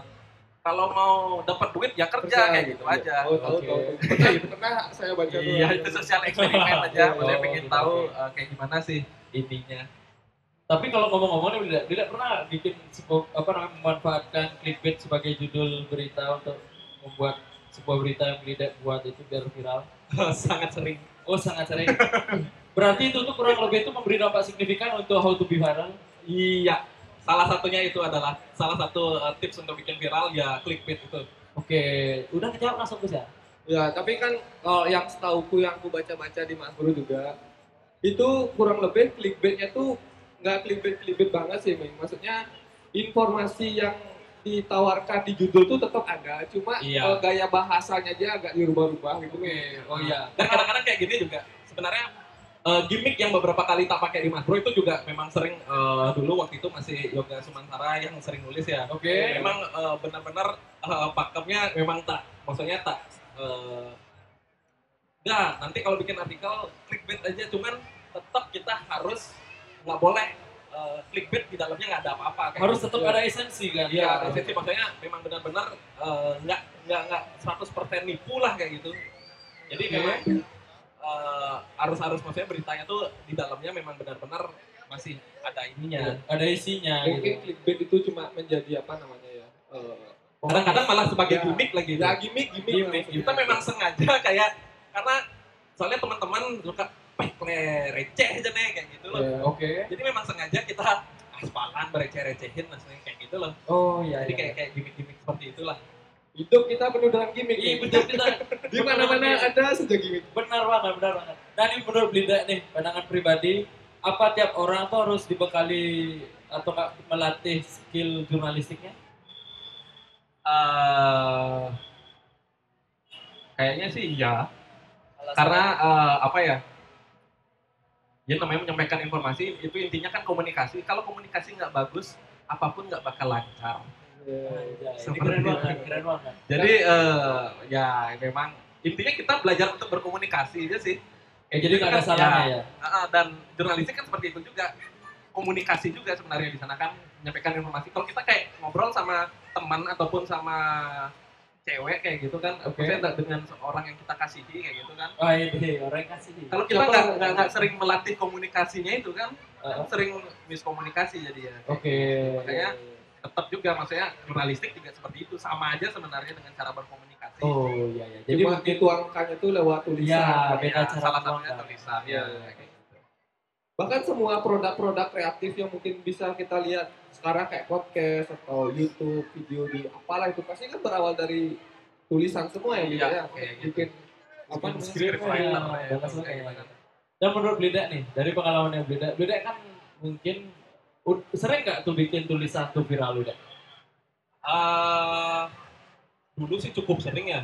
kalau mau dapat duit ya kerja, kayak gitu aja Oh, tahu, Oke. tahu. <laughs> Pernah, pernah saya baca tuh. iya itu sosial eksperimen aja Oh, saya pengen gitu, tahu eh, kayak gimana sih intinya Tapi kalau ngomong-ngomong nih, tidak, tidak pernah bikin sebuah, apa namanya memanfaatkan clickbait sebagai judul berita untuk membuat sebuah berita yang tidak buat itu biar viral. sangat sering Oh sangat sering. Berarti itu tuh kurang lebih itu memberi dampak signifikan untuk how to be viral. iya salah satunya itu adalah salah satu eh, tips untuk bikin viral ya clickbait itu Oke, udah kejawab langsung bisa. Ya, tapi kan kalau yang setauku yang aku baca-baca di Mas Bro juga, itu kurang lebih clickbaitnya tuh nggak clickbait-clickbait banget sih, Ming. Maksudnya informasi yang ditawarkan di judul tuh tetap ada, cuma Iya. eh, gaya bahasanya aja agak dirubah-rubah gitu. Oke, oh iya. dan kadang-kadang kayak gini juga sebenarnya eh, gimmick yang beberapa kali tak pakai di Mas Bro itu juga memang sering eh, dulu waktu itu masih Yoga Sumantara yang sering nulis ya Oke. memang eh, benar-benar eh, pakemnya memang tak maksudnya tak eh, ya nanti kalau bikin artikel clickbait aja cuman tetap kita harus nggak boleh eh, clickbait di dalamnya nggak ada apa-apa Harus gitu. tetap ada esensi kan. Iya, esensi maksudnya memang benar-benar eh, nggak nggak nggak 100% nipu lah kayak gitu. Jadi Oke. memang eh, harus harus maksudnya beritanya tuh di dalamnya memang benar-benar masih ada ininya. Ada isinya Mungkin gitu. clickbait itu cuma menjadi apa namanya ya? eh, Kadang-kadang malah sebagai Ya. gimmick lagi. ya gimmick, gimmick. Gimmick. Kita memang sengaja kayak karena soalnya teman-teman suka pekle receh aja nih kayak gitu loh. Ya. Oke. Jadi memang sengaja kita aspalan bereceh-recehin maksudnya kayak gitu loh. Oh iya. Jadi iya. kayak kayak gimmick-gimmick seperti itulah. Hidup kita penuh dengan gimmick. Iya betul kita. <laughs> Di mana-mana ada saja gimmick. Benar banget, benar banget. Nah ini menurut Blinda nih, pandangan pribadi, apa tiap orang tuh harus dibekali atau nggak melatih skill jurnalistiknya? eh kayaknya sih iya. Karena eh, apa ya? Ya namanya menyampaikan informasi itu intinya kan komunikasi. Kalau komunikasi nggak bagus, apa pun nggak bakal lancar. Ini Seperti keren banget, keren banget. Jadi eh, ya memang intinya kita belajar untuk berkomunikasi aja sih. Ya, jadi nggak ada Kan, salahnya ya. Ah, dan jurnalistik kan seperti itu juga. Komunikasi juga sebenarnya di sana kan menyampaikan informasi. Kalau kita kayak ngobrol sama teman ataupun sama cewek kayak gitu kan, Oke. maksudnya dengan seorang yang kita kasihi kayak gitu kan. Oh ini orang yang kasih. Kalau kita nggak nggak sering melatih komunikasinya itu kan, Uh, sering miskomunikasi jadi ya. Oke. Makanya tetap juga maksudnya jurnalistik juga seperti itu sama aja sebenarnya dengan cara berkomunikasi. Oh iya iya. Jadi Cuma dituangkannya tuh lewat tulisan. Ya, beda Ya, cara salah satunya tulisan Iya. ya. Bahkan semua produk-produk kreatif yang mungkin bisa kita lihat sekarang kayak podcast atau YouTube, video di apalah itu pasti kan berawal dari tulisan semua ya, Iya, ya. kayak gitu. Bikin apa script. Writer ya, lah ya, dan kayak sebagainya. Dan menurut Blinda nih, dari pengalamannya Blinda, Blinda kan mungkin sering nggak tuh bikin tulisan tuh viral udah? Eh, dulu sih cukup sering ya.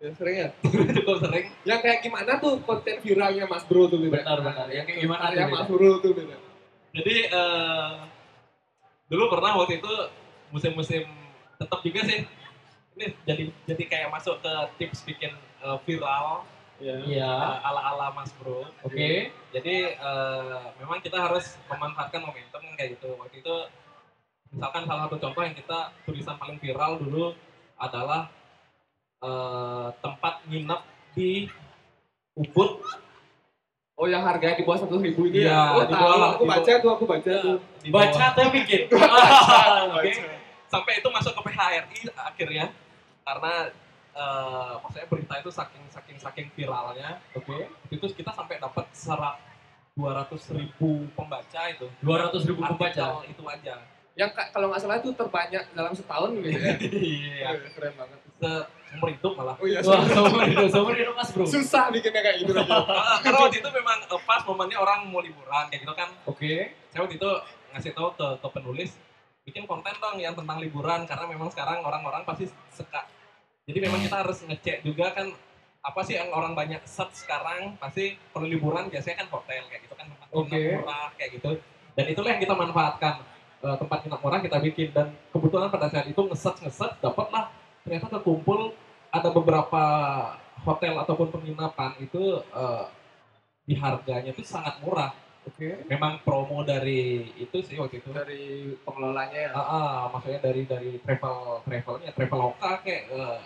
Ya, sering ya. <laughs> cukup sering Yang kayak gimana tuh konten viralnya Mas Bro tuh beda. Benar, benar. Yang kayak gimana tuh Ya? Mas Bro tuh beda. jadi eh, dulu pernah waktu itu musim-musim tetap juga sih ini jadi jadi kayak masuk ke tips bikin eh, viral Iya. Eh, ala-ala Mas Bro Oke. Jadi eh, memang kita harus memanfaatkan momentum kayak gitu. Waktu itu misalkan salah satu contoh yang kita tulisan paling viral dulu adalah eh, tempat nginep di Ubud. Oh yang harganya di bawah satu ribu itu Iya, ya? Oh di tahu, bawah- aku baca tuh, aku baca tuh. di bawah- Baca atau bikin? <laughs> Oke. Sampai itu masuk ke PHRI akhirnya karena eh, maksudnya berita itu saking saking saking viralnya. Oke. Itu kita sampai dapat serat 200 ribu pembaca itu. 200 ribu pembaca. Itu aja. Yang ka- kalau nggak salah itu terbanyak dalam setahun gitu <laughs> ya. Iya. Keren banget. Seumur hidup malah. Oh iya, Wah, seumur hidup, seumur hidup mas bro. susah bikinnya kayak gitu. lagi. <laughs> Ah, Karena waktu itu memang eh, pas momennya orang mau liburan kayak gitu kan. Oke. Saya waktu itu ngasih tahu ke, ke penulis bikin konten dong yang tentang liburan karena memang sekarang orang-orang pasti suka. Jadi memang kita harus ngecek juga kan apa sih yang orang banyak search sekarang pasti kalau liburan biasanya kan hotel kayak gitu kan tempat nginep murah kayak gitu. Dan itulah yang kita manfaatkan. Eh, tempat nginep murah kita bikin dan kebetulan pada saat itu nge-search nge-search dapatlah ternyata kekumpul ada beberapa hotel ataupun penginapan itu eh, di harganya itu sangat murah. Oke. Memang promo dari itu sih waktu itu. Dari pengelolanya ya. Ah, ah, maksudnya dari dari travel travelnya traveloka kayak eh,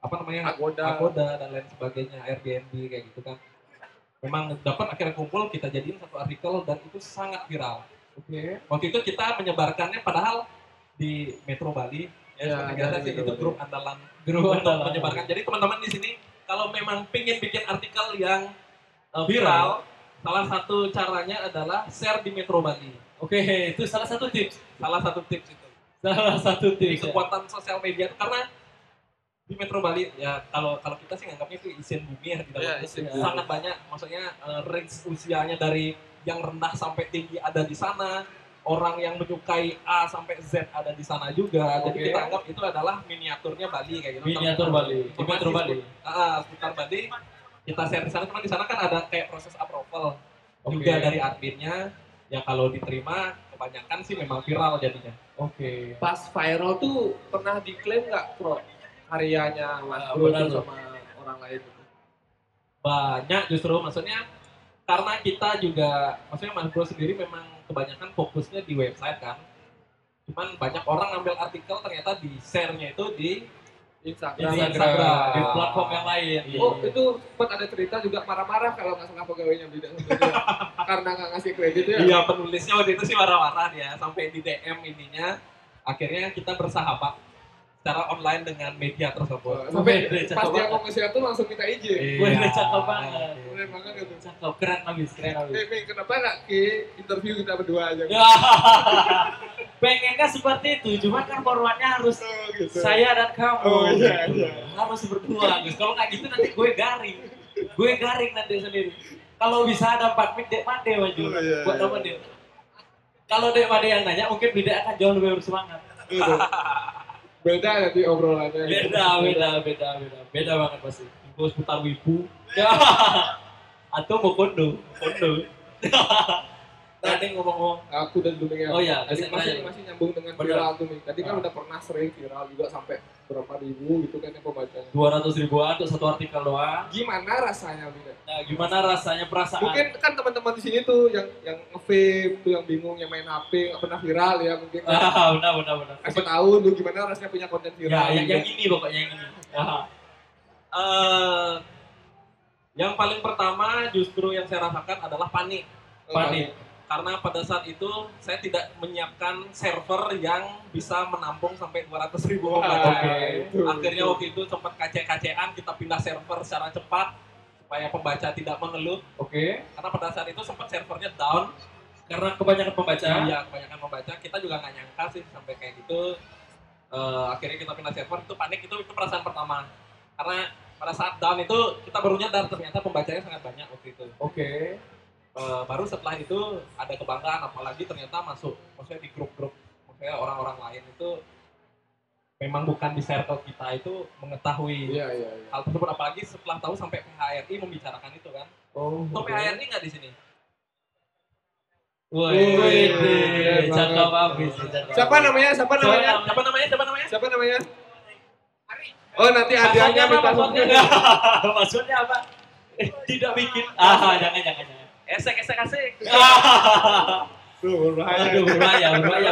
apa namanya Agoda. Agoda dan lain sebagainya Airbnb kayak gitu kan. Memang dapat akhirnya kumpul kita jadiin satu artikel dan itu sangat viral. Oke. Waktu itu kita menyebarkannya padahal di Metro Bali ya, Ya, biasa di sih itu grup andalan Grup untuk andalan. menyebarkan. Jadi teman-teman di sini kalau memang pingin bikin artikel yang uh, viral, salah satu caranya adalah share di Metro Bali. Oke, itu salah satu tips. Salah satu tips itu. Salah satu tips. ya. Kekuatan sosial media itu karena di Metro Bali ya kalau kalau kita sih nganggapnya itu isian bumi ya tidak Iya, sangat banyak maksudnya uh, range usianya dari yang rendah sampai tinggi ada di sana orang yang menyukai A sampai Z ada di sana juga jadi Oke. kita anggap itu adalah miniaturnya Bali kayak gitu Miniatur Bali. Di Cuma Metro di- Bali. Ah, seputar Bali kita share di sana cuma di sana kan ada kayak proses approval Oke. juga dari adminnya ya kalau diterima kebanyakan sih memang viral jadinya Oke. Pas viral tuh pernah diklaim nggak pro karyanya Mas Ah, benar sama orang lain banyak justru maksudnya karena kita juga maksudnya Mas Bro sendiri memang kebanyakan fokusnya di website kan cuman banyak orang ngambil artikel ternyata di share-nya itu di Instagram. Di Instagram, di platform yang lain. Iya. Oh itu sempat ada cerita juga marah-marah kalau nggak salah pegawainya dia. <laughs> karena nggak ngasih kredit ya. iya penulisnya waktu itu sih marah-marah dia sampai di DM ininya akhirnya kita bersahabat secara online dengan media tersebut Sampai pas dia nge-share tuh langsung minta izin. Iya. cakep banget. Keren banget gitu. Cakep, keren habis, keren habis. Eh, Ming, kenapa nggak ke interview kita berdua aja? Ya. <laughs> Pengennya seperti itu, cuma kan formatnya harus Oh, gitu. saya dan kamu. Oh, iya, gitu. iya. Harus berdua, Gus. Kalau nggak gitu nanti gue garing. Gue garing nanti sendiri. Kalau bisa ada empat menit, dek made maju. Oh, iya, buat iya. Kalau dek made yang nanya, mungkin beda akan jauh lebih bersemangat. <laughs> Beda nanti obrolannya. Beda, beda, beda, beda. Beda banget pasti. gue seputar wibu. <laughs> Atau mau kondo, kondo. <laughs> Tadi ngomong-ngomong. Aku dan dulu ya. Oh iya, Tadi masih masih nyambung dengan Benar. viral tuh nih. Tadi kan Ah. udah pernah sering viral juga sampai berapa ribu gitu kan yang pembacanya. 200 ribuan untuk satu artikel doang. Gimana rasanya Bida? Nah, gimana rasanya perasaan? Mungkin kan teman-teman di sini tuh yang yang nge-vape tuh yang bingung yang main HP nggak pernah viral ya mungkin. kan. Ah, <laughs> benar, benar, benar. Kasih tahu tuh gimana rasanya punya konten Ya, viral. yang, gitu. yang ini pokoknya yang ini. Ah, yang paling pertama justru yang saya rasakan adalah panik panik. Karena pada saat itu saya tidak menyiapkan server yang bisa menampung sampai 200 ribu pembaca. itu, Akhirnya itu. waktu itu sempat kacek-kacekan kita pindah server secara cepat supaya pembaca tidak mengeluh Oke. karena pada saat itu sempat servernya down Karena kebanyakan pembaca. Iya, kebanyakan membaca. Kita juga nggak nyangka sih sampai kayak gitu. Eh, akhirnya kita pindah server itu panik itu itu perasaan pertama. Karena pada saat down itu kita baru nyadar ternyata pembacanya sangat banyak waktu itu. Oke. Eh, baru setelah itu ada kebanggaan apalagi ternyata masuk maksudnya di grup-grup maksudnya orang-orang lain itu memang bukan di circle kita itu mengetahui Iya, iya, iya. hal tersebut apalagi setelah tahu sampai PHRI membicarakan itu kan. Oh, Tahu oke. PHRI nggak di sini? Woi, cakep habis. Siapa namanya? Siapa namanya? Siapa namanya? Siapa namanya? Siapa namanya? Oh, nanti Passwordnya <laughs> apa? minta Passwordnya Passwordnya apa? Eh, tidak bikin. Ah, jangan, jangan, jangan. Esek, esek, esek. <laughs> Berbahaya. Aduh, berbahaya, berbahaya.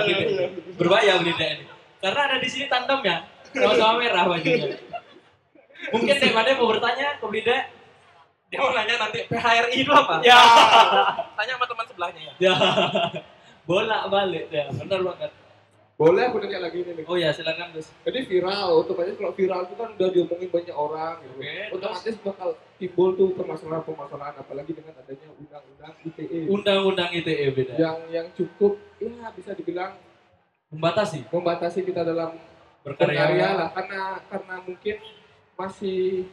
Berbahaya, Brida ini. Karena ada di sini tandem ya. Sama-sama merah bajunya. Mungkin Dek Made mau bertanya ke Brida. Dia mau nanya nanti PHRI itu apa? Ya. Tanya sama teman sebelahnya ya. Ya. <laughs> Bolak balik ya, benar banget. Boleh aku nanya lagi nih. Oh ya, silakan Gus. Jadi viral, otomatis kalau viral itu kan udah diomongin banyak orang gitu. Oke, Otomatis bakal timbul tuh permasalahan-permasalahan apalagi dengan adanya undang-undang ITE Undang-undang ITE beda. yang yang cukup ya bisa dibilang Membatasi membatasi kita dalam berkarya. berkarya lah karena karena mungkin masih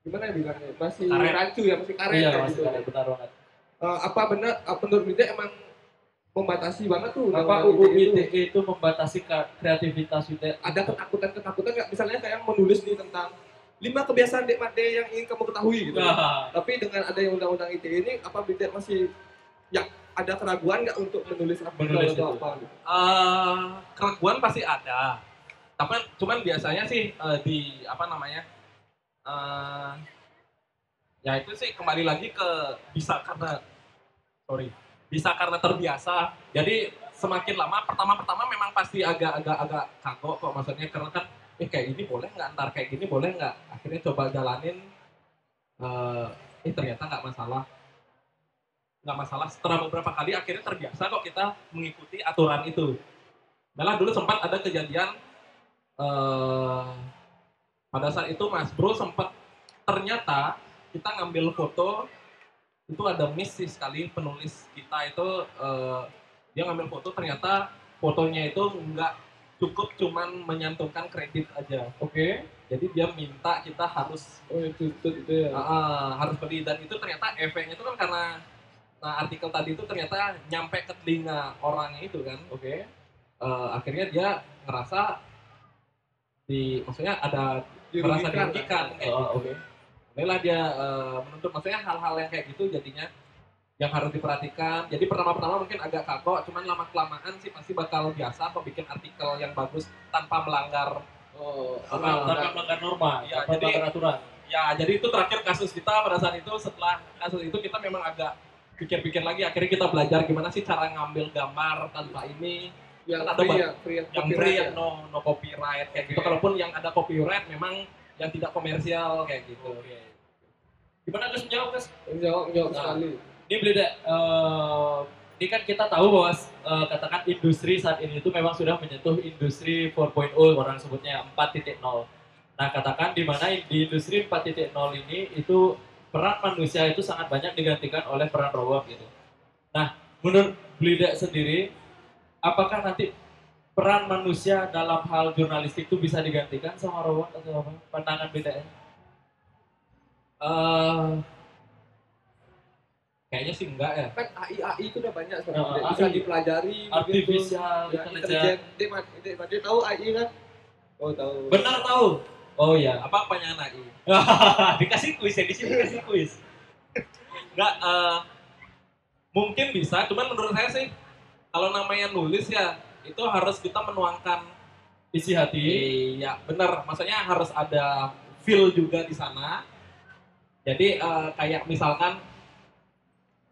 gimana ya bilangnya masih Karet. rancu ya masih karet Iya, kayak masih gitu. ada benar banget. Eh, apa benar menurut emang membatasi banget tuh Apa UU ITE itu? ITE itu membatasi kreativitas kita? ada ketakutan-ketakutan nggak misalnya kayak menulis nih tentang lima kebiasaan dek made yang ingin kamu ketahui gitu Nah, tapi dengan adanya undang-undang ITE ini apa Bida masih ya ada keraguan nggak untuk menulis artikel Menulis atau itu. apa gitu? Eh, keraguan pasti ada. Tapi cuman biasanya sih eh, di apa namanya? eh, ya itu sih kembali lagi ke bisa karena sorry bisa karena terbiasa. Jadi semakin lama pertama-pertama memang pasti agak-agak agak kagok kok maksudnya. Karena kan eh kayak ini boleh nggak? Ntar kayak gini boleh nggak? Akhirnya coba jalanin eh eh ternyata nggak masalah. Nggak masalah. Setelah beberapa kali akhirnya terbiasa kok kita mengikuti aturan itu. Malah dulu sempat ada kejadian eh pada saat itu Mas Bro sempat ternyata kita ngambil foto itu ada miss sih sekali penulis kita itu eh, dia ngambil foto ternyata fotonya itu nggak cukup cuman menyantumkan kredit aja Oke. jadi dia minta kita harus Oh itu itu, itu ya. Ah, harus beli dan itu ternyata efeknya itu kan karena nah artikel tadi itu ternyata nyampe ke telinga orangnya itu kan Oke. Eh, akhirnya dia ngerasa di maksudnya ada merasa Dirugikan. dirugikan kayak Oh, oke. Inilah dia eh, menuntut maksudnya hal-hal yang kayak gitu jadinya yang harus diperhatikan. Jadi pertama-pertama mungkin agak kagok, cuman lama kelamaan sih pasti bakal biasa kok bikin artikel yang bagus tanpa melanggar Oh, Tanpa Ah, tanpa melanggar norma, Iya, tanpa jadi- melanggar aturan. Ya, jadi itu terakhir kasus kita pada saat itu setelah kasus itu kita memang agak pikir-pikir lagi akhirnya kita belajar gimana sih cara ngambil gambar tanpa ini yang ada free banyak- ya, free yang free ya. yang no no copyright kayak gitu. Oke. Kalaupun yang ada copyright memang yang tidak komersial kayak gitu. Gimana Gus menjawab Gus? Menjawab menjawab Nah. sekali. Ini Blida, eh, ini kan kita tahu bahwa eh, katakan industri saat ini itu memang sudah menyentuh industri 4.0 orang sebutnya 4.0. Nah katakan di mana di industri 4.0 ini itu peran manusia itu sangat banyak digantikan oleh peran robot gitu. Nah menurut Blida sendiri, apakah nanti peran manusia dalam hal jurnalistik itu bisa digantikan sama robot atau apa? Pandangan Blida Eh, kayaknya sih enggak ya. Kan AI AI itu udah banyak sekarang. Dek. bisa AI. dipelajari. Artificial intelligence. Mat, Dek tahu AI kan? Oh, tahu. Benar tahu? Oh ya. Apa apanya AI? <laughs> dikasih kuis ya di sini dikasih kuis. Enggak eh, mungkin bisa, cuman menurut saya sih kalau namanya nulis ya itu harus kita menuangkan Isi hati. Iya, benar. Maksudnya harus ada feel juga di sana. Jadi eh, kayak misalkan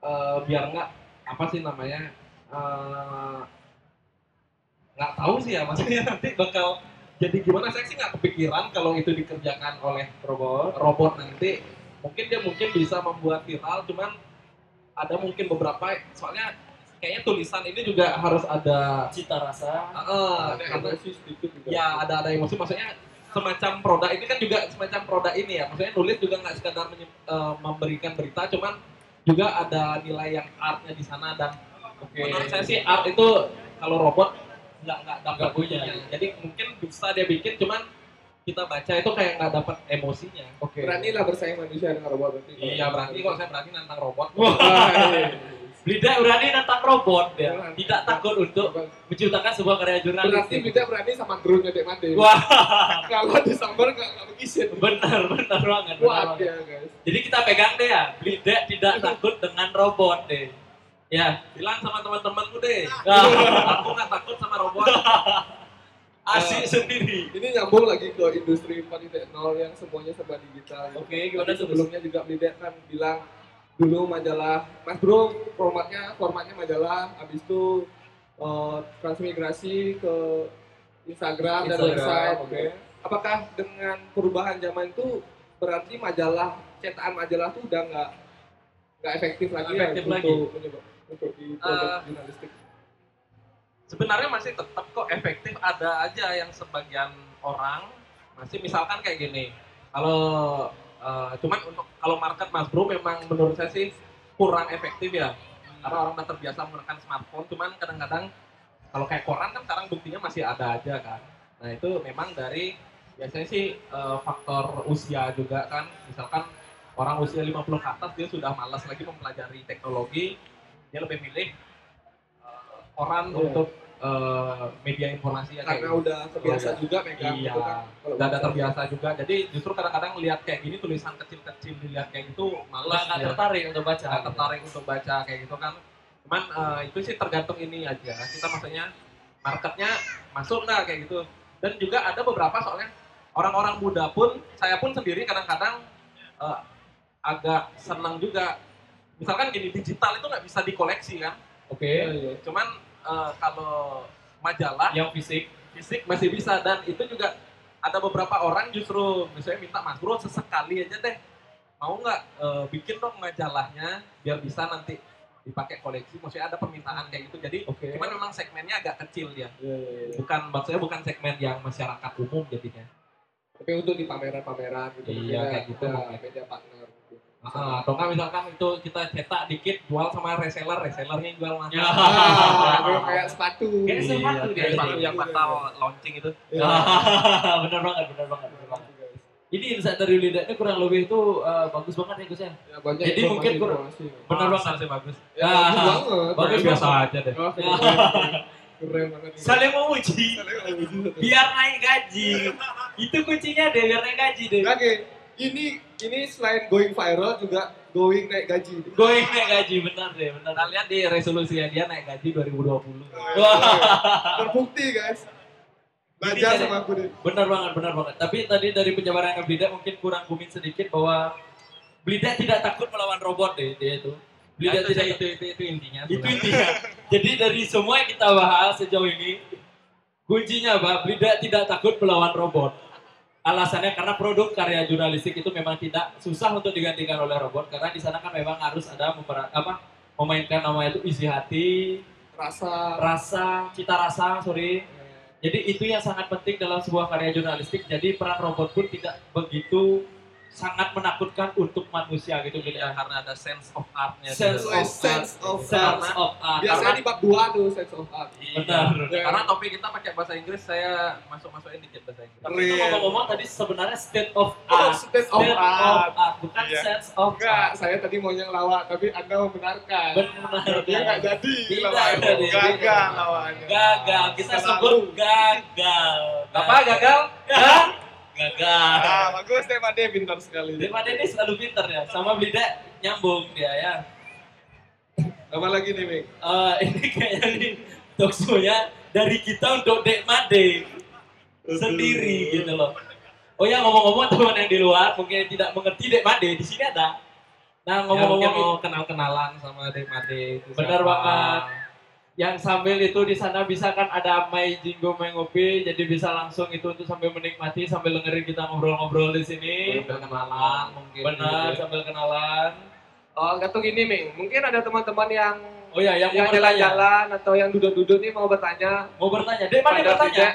eh, biar nggak apa sih namanya eh, nggak tahu sih ya <laughs> maksudnya nanti bakal jadi gimana saya sih nggak kepikiran kalau itu dikerjakan oleh robot robot nanti mungkin dia mungkin bisa membuat viral cuman ada mungkin beberapa soalnya kayaknya tulisan ini juga harus ada Cita rasa. eh, Ada emosi sedikit juga. ya ada ada emosi maksudnya semacam produk ini kan juga semacam produk ini ya maksudnya nulis juga nggak sekedar menye- eh, memberikan berita cuman juga ada nilai yang artnya di sana dan Oke. menurut saya sih art itu kalau robot nggak nggak dapat Nggak punya. itunya. jadi mungkin bisa dia bikin cuman kita baca itu kayak nggak dapat emosinya Oke. Beranilah bersaing manusia dengan robot berarti. iya berarti kalau saya berani nantang robot Wah, <laughs> iya. Blida berani tentang robot ya. Berani. Tidak takut untuk menciptakan sebuah karya Berarti jurnalistik. tidak berani sama drone dek mati. Wah, <laughs> Kalau disambar nggak nggak begisin. benar benar banget. banget. ya guys. Jadi kita pegang deh ya, Blida tidak takut dengan robot deh. Ya, Bilang sama teman-temanku deh. Ah. Aku nggak takut sama robot. <laughs> asik sendiri. Ini nyambung lagi ke industri 4.0 yang semuanya serba digital. Oke, gimana Tadi tuh? sebelumnya juga Blidet kan bilang dulu majalah Mas Bro formatnya formatnya majalah habis itu eh, transmigrasi ke Instagram, dan Instagram, website. oke. Oke. Apakah dengan perubahan zaman itu berarti majalah cetakan majalah tuh udah nggak nggak efektif lagi Efektif ya lagi. untuk untuk, untuk di produk Eh, jurnalistik? Sebenarnya masih tetap kok efektif. Ada aja yang sebagian orang masih misalkan kayak gini. Kalau eh, cuman untuk kalau market Mas Bro memang menurut saya sih kurang efektif ya. Karena orang udah terbiasa menggunakan smartphone. Cuman kadang-kadang kalau kayak koran kan sekarang buktinya masih ada aja kan. Nah itu memang dari biasanya sih eh, faktor usia juga kan. Misalkan orang usia 50 ke atas dia sudah malas lagi mempelajari teknologi. Dia lebih milih eh, koran Iya. untuk eh, media informasi ya Karena gitu. udah terbiasa Oh, iya. juga megang Iya. gitu kan. Udah ada terbiasa juga. Jadi justru kadang-kadang lihat kayak gini tulisan kecil-kecil dilihat kayak gitu Malah malas nggak ya. tertarik untuk baca. Nggak tertarik untuk baca kayak gitu kan. Cuman eh, itu sih tergantung ini aja. Kita maksudnya marketnya masuk nggak kayak gitu. Dan juga ada beberapa soalnya orang-orang muda pun, saya pun sendiri kadang-kadang eh, agak senang juga. Misalkan gini, digital itu nggak bisa dikoleksi kan. Oke. Iya. Cuman eh, kalau majalah Yang fisik. fisik masih bisa dan itu juga ada beberapa orang justru misalnya minta mas bro sesekali aja deh mau nggak eh, bikin dong majalahnya biar bisa nanti dipakai koleksi maksudnya ada permintaan kayak gitu jadi Oke. cuman memang segmennya agak kecil ya Iya, iya, iya. bukan maksudnya bukan segmen yang masyarakat umum jadinya Tapi untuk di pameran-pameran gitu. Iya, kayak gitu. ada media partner. Ah, atau nggak misalkan itu kita cetak dikit jual sama reseller resellernya jual mahal Ya. Ah, <laughs> kayak- kayak sepatu. Kayak Iya, sepatu kayak dia. sepatu yang bakal launching itu Iya. <laughs> bener banget, bener banget, bener banget. Ini insight dari Lidah ini kurang lebih itu eh, bagus banget ya Gus ya. Ya, banyak Jadi mungkin kur- informasi. Bener Ah, banget. sih bagus Ya, Ah, bagus banget. bagus biasa banget. aja deh Oh, keren. Keren <laughs> banget. Saling memuji, Saling memuji satu. biar naik gaji. Itu kuncinya deh, biar naik gaji deh. Oke, ini ini selain going viral juga going naik gaji. Going naik gaji, benar deh, benar. Kita lihat di resolusinya dia naik gaji 2020 Wah. Terbukti guys. Belajar sama aku deh. Benar banget, benar banget. Tapi tadi dari penjabaran Blida mungkin kurang booming sedikit bahwa Blida tidak takut melawan robot deh, dia itu. Blida Ya, itu, tidak itu, itu, itu intinya itu sebenarnya. intinya. Jadi dari semua yang kita bahas sejauh ini, kuncinya apa? Blida tidak takut melawan robot. Alasannya karena produk karya jurnalistik itu memang tidak susah untuk digantikan oleh robot karena di sana kan memang harus ada memper- apa memainkan namanya itu isi hati, Rasa rasa, cita rasa, sorry. Jadi itu yang sangat penting dalam sebuah karya jurnalistik. Jadi peran robot pun tidak begitu sangat menakutkan untuk manusia gitu gitu Iya, karena ada sense of art-nya. Sense gitu. of sense of sense of art. Biasanya di bab 2 tuh sense of art. Iya. Benar. Karena topik kita pakai bahasa Inggris, saya masuk-masukin dikit bahasa Inggris. Tapi itu ngomong-ngomong tadi sebenarnya state of Oh, art. state of art. bukan Iya. sense of Enggak, art. saya tadi mau yang lawak, tapi Anda membenarkan. Benar. Dia nggak jadi Tidak jadi. Gagal lawannya. Gagal. Kita Selalu. sebut gagal. Apa gagal? Hah? Gagal. Ah, bagus deh Pak De, pintar sekali. Daripada ini selalu pinter ya, sama Blida nyambung dia ya. Apa lagi nih, Ming? Eh, <laughs> ini kayaknya nih talkshow-nya dari kita untuk Dek Made sendiri gitu loh. Oh ya ngomong-ngomong teman yang di luar mungkin tidak mengerti Dek Made di sini ada. Nah Ngomong-ngomong ngomong-ngomong mau kenal-kenalan sama Dek Made itu Benar banget. Yang sambil itu di sana bisa kan ada Mai Jinggo Mai Ngopi jadi bisa langsung itu untuk sambil menikmati sambil dengerin kita ngobrol-ngobrol di sini. Sambil kenalan mungkin. Benar gitu. sambil kenalan. Oh, nggak tuh gini, Ming. Mungkin ada teman-teman yang Oh ya yang, yang jalan-jalan atau yang duduk-duduk nih mau bertanya. Mau bertanya. Dek mana bertanya?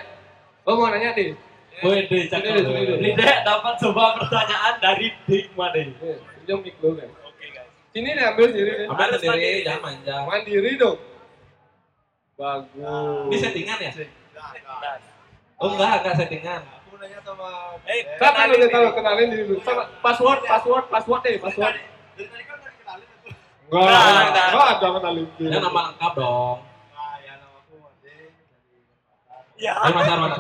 Oh, mau nanya nih. Wih, deh, cakep. Lidek dapat sebuah pertanyaan dari Dik Made. Eh, Pinjam mic lo, guys. Oke guys. Sini nih, ambil nih. Ambil sendiri, jangan manja. Mandiri dong. Bagus. Ini settingan ya? Nah, Oh enggak, enggak settingan. Aku nanya sama Eh, kenalin yang udah tahu? Kenalin diri dulu. Sama password, password, password deh, password. dari tadi kan udah dikenalin aku. Wah, nah. wah, ada kenalin. Ya nama lengkap dong. Nah, ya dari Denpasar. Ya. Dari mana mana?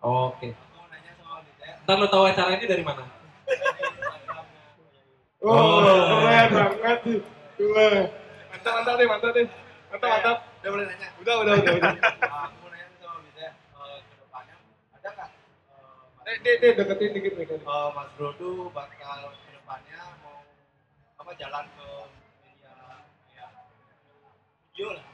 Oke. Aku mau nanya soal Dede. Ntar lo tahu acara ini dari mana? Oh, Oh. keren banget sih. Mantap, mantap deh, mantap deh. Mantap, mantap. Udah boleh nanya? Udah, udah, udah, udah. Nah, aku mau nanya sama Dede, eh, ke depannya ada nggak eh, Eh, deh, deh, deketin dikit nih. kan. eh, Mas Bro tuh bakal ke depannya mau apa jalan ke media ya video lah.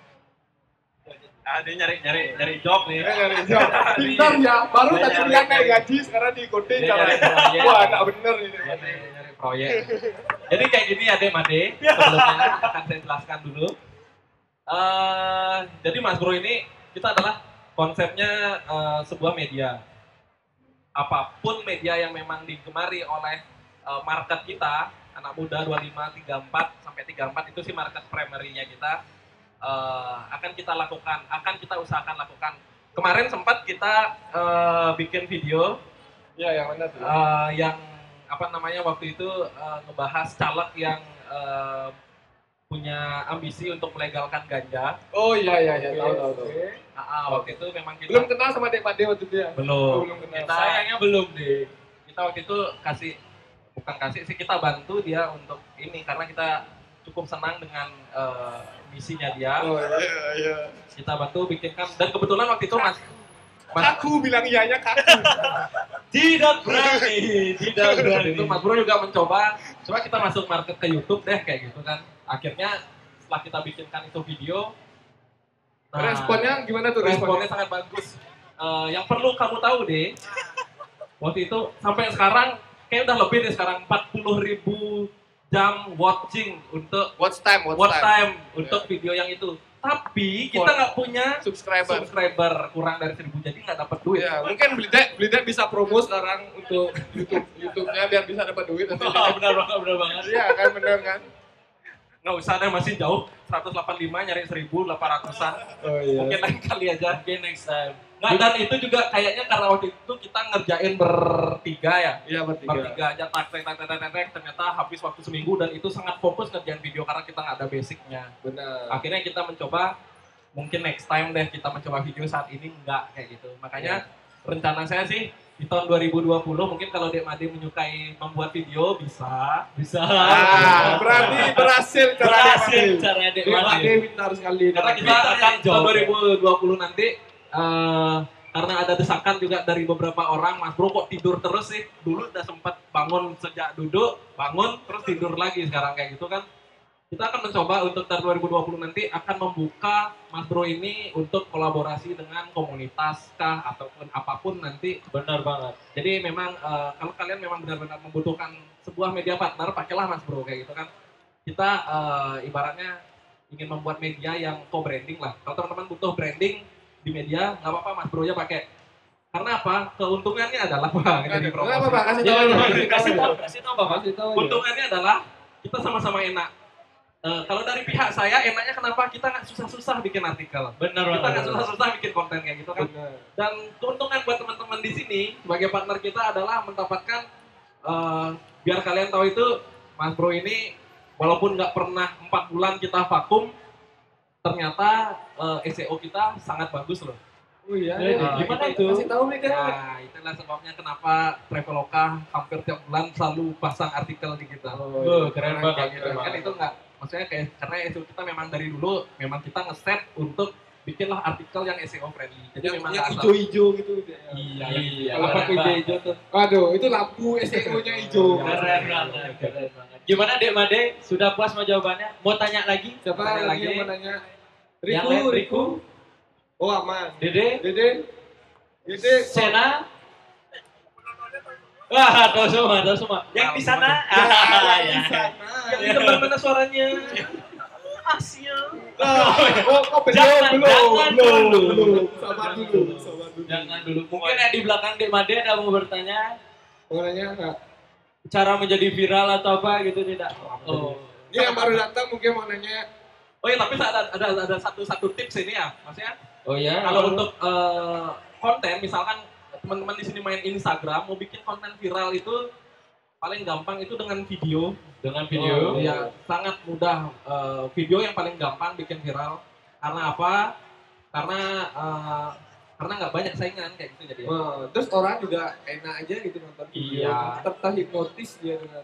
Itu aja. Ah, dia nyari nyari nyari job nih. Eh, nyari job. <laughs> Pintar ya, baru tadi bilang naik gaji, sekarang nyari proyek. Wah, nggak bener ini. Dia nyari, nyari proyek. Jadi kayak gini ya, Dek Made. <laughs> Sebelumnya akan saya jelaskan dulu. Eh, jadi Mas Bro ini kita adalah konsepnya eh, sebuah media. Apa pun media yang memang digemari oleh eh, market kita, anak muda 25, 34 sampai 34 itu sih market primary-nya kita eh, akan kita lakukan, akan kita usahakan lakukan. Kemarin sempat kita eh, bikin video Ya, yang mana tuh? eh, yang apa namanya waktu itu eh, ngebahas caleg yang eh, punya ambisi untuk melegalkan ganja. Oh iya, iya, iya. Tahu, tahu, tahu. Ah, ah, waktu itu memang kita Belum kenal sama Dek Pade waktu itu ya? belum. Oh, belum kenal. Kita sayangnya belum deh. Kita waktu itu kasih bukan kasih sih kita bantu dia untuk ini karena kita cukup senang dengan eh, misinya dia. Oh iya, iya. Kita bantu bikinkan dan kebetulan waktu itu Mas Mas Aku bilang iyanya kaku. <laughs> Tidak berani, tidak berani. itu Mas Bro juga mencoba coba kita masuk market ke YouTube deh kayak gitu kan akhirnya setelah kita bikinkan itu video nah, Responnya gimana tuh responnya responnya? sangat bagus Eh, yang perlu kamu tahu deh waktu itu sampai sekarang kayak udah lebih deh sekarang 40 ribu jam watching untuk Watch time, watch, watch time. time untuk video yang itu tapi kita nggak punya Subscriber. subscriber kurang dari 1000 jadi nggak dapat duit Ya, mungkin Blidek, Blidek bisa promo sekarang untuk YouTube, YouTube-nya biar bisa dapat duit nanti. Wah, benar banget, benar banget. Iya kan bener kan? nggak usah deh masih jauh 185 nyari 1800an Oh iya. mungkin lain kali aja Oke, next time. Nah, dan itu juga kayaknya karena waktu itu kita ngerjain bertiga ya. Iya bertiga. Bertiga aja tak tak tak tak tak ternyata habis waktu seminggu dan itu sangat fokus ngerjain video karena kita nggak ada basicnya. Benar. Akhirnya kita mencoba mungkin next time deh kita mencoba video saat ini enggak kayak gitu. Makanya rencana saya sih di tahun 2020 mungkin kalau Dek Made menyukai membuat video bisa Bisa. Ah, <laughs> berarti berhasil cara berhasil Dek Dek Made. Dek Made. Pintar sekali. karena kita akan tahun Jawab. 2020 nanti eh, karena ada desakan juga dari beberapa orang Mas Bro kok tidur terus sih dulu udah sempat bangun sejak duduk bangun terus tidur lagi sekarang kayak gitu kan kita akan mencoba untuk tahun 2020 nanti akan membuka Mas Bro ini untuk kolaborasi dengan komunitas kah ataupun apa pun nanti Benar banget. jadi memang eh, kalau kalian memang benar-benar membutuhkan sebuah media partner, pakailah Mas Bro kayak gitu kan. Kita eh, ibaratnya ingin membuat media yang co-branding lah. Kalau teman-teman butuh branding di media, nggak apa-apa Mas Bro ya pakai. Karena apa? Keuntungannya adalah Pak, jadi. Nggak apa-apa, promosi. kasih Ya, tahu aja. kasih kasih tahu, kasih tahu Bapak. Kasih tahu aja. Keuntungannya adalah kita sama-sama enak. Eh, kalau dari pihak saya enaknya kenapa kita nggak susah-susah bikin artikel. Benar Kita nggak susah-susah bikin konten kayak gitu kan. Benar. Dan keuntungan buat teman-teman di sini sebagai partner kita adalah mendapatkan eh, biar kalian tahu itu Mas Bro ini walaupun nggak pernah empat bulan kita vakum, ternyata eh, SEO kita sangat bagus loh. Oh iya. Iya. gimana itu? Kasih tahu nih kan. Nah, itulah sebabnya kenapa Traveloka hampir tiap bulan selalu pasang artikel di kita. Oh, Oh, keren Kayak banget. gitu. keren Kan banget. itu nggak, maksudnya kayak karena SEO kita memang dari dulu memang kita ngeset untuk bikinlah artikel yang SEO friendly. Jadi Yang, memang yang hijau-hijau gitu. Iya, Iya, Apa keren tuh banget. hijau tuh? Aduh, itu lampu SEO-nya hijau. Keren banget, keren banget. Gimana Dek Made? Sudah puas sama jawabannya? Mau tanya lagi? Siapa Tanya lagi lagi. yang nanya? Yang Riku, lain, Riku. Oh aman. Dede? Dede. Dede. Sena? Wah, <laughs> tahu semua, tahu semua. Yang di sana? Ya, Ah, di ya. sana. Yang di <laughs> mana suaranya? Asia. Oh, oh, <laughs> oh, belum, Jangan, belum, jangan belum, dulu. belum. Sabar dulu, sabar dulu. Jangan dulu. Mungkin yang di belakang Dek Made ada mau bertanya Mau nanya enggak? cara menjadi viral atau apa gitu tidak? Oh. Ini yang baru datang mungkin mau nanya. Oh iya, tapi ada ada ada satu satu tips ini ya, maksudnya Oh ya. kalau untuk eh, konten misalkan teman-teman di sini main Instagram mau bikin konten viral itu paling gampang itu dengan video. Dengan video. Oh, Ya, sangat mudah. Eh, video yang paling gampang bikin viral. Karena apa? Karena eh, karena nggak banyak saingan kayak gitu jadi. Nah, terus orang juga enak aja gitu nonton video. Iya. Serta hipnotis dia dengan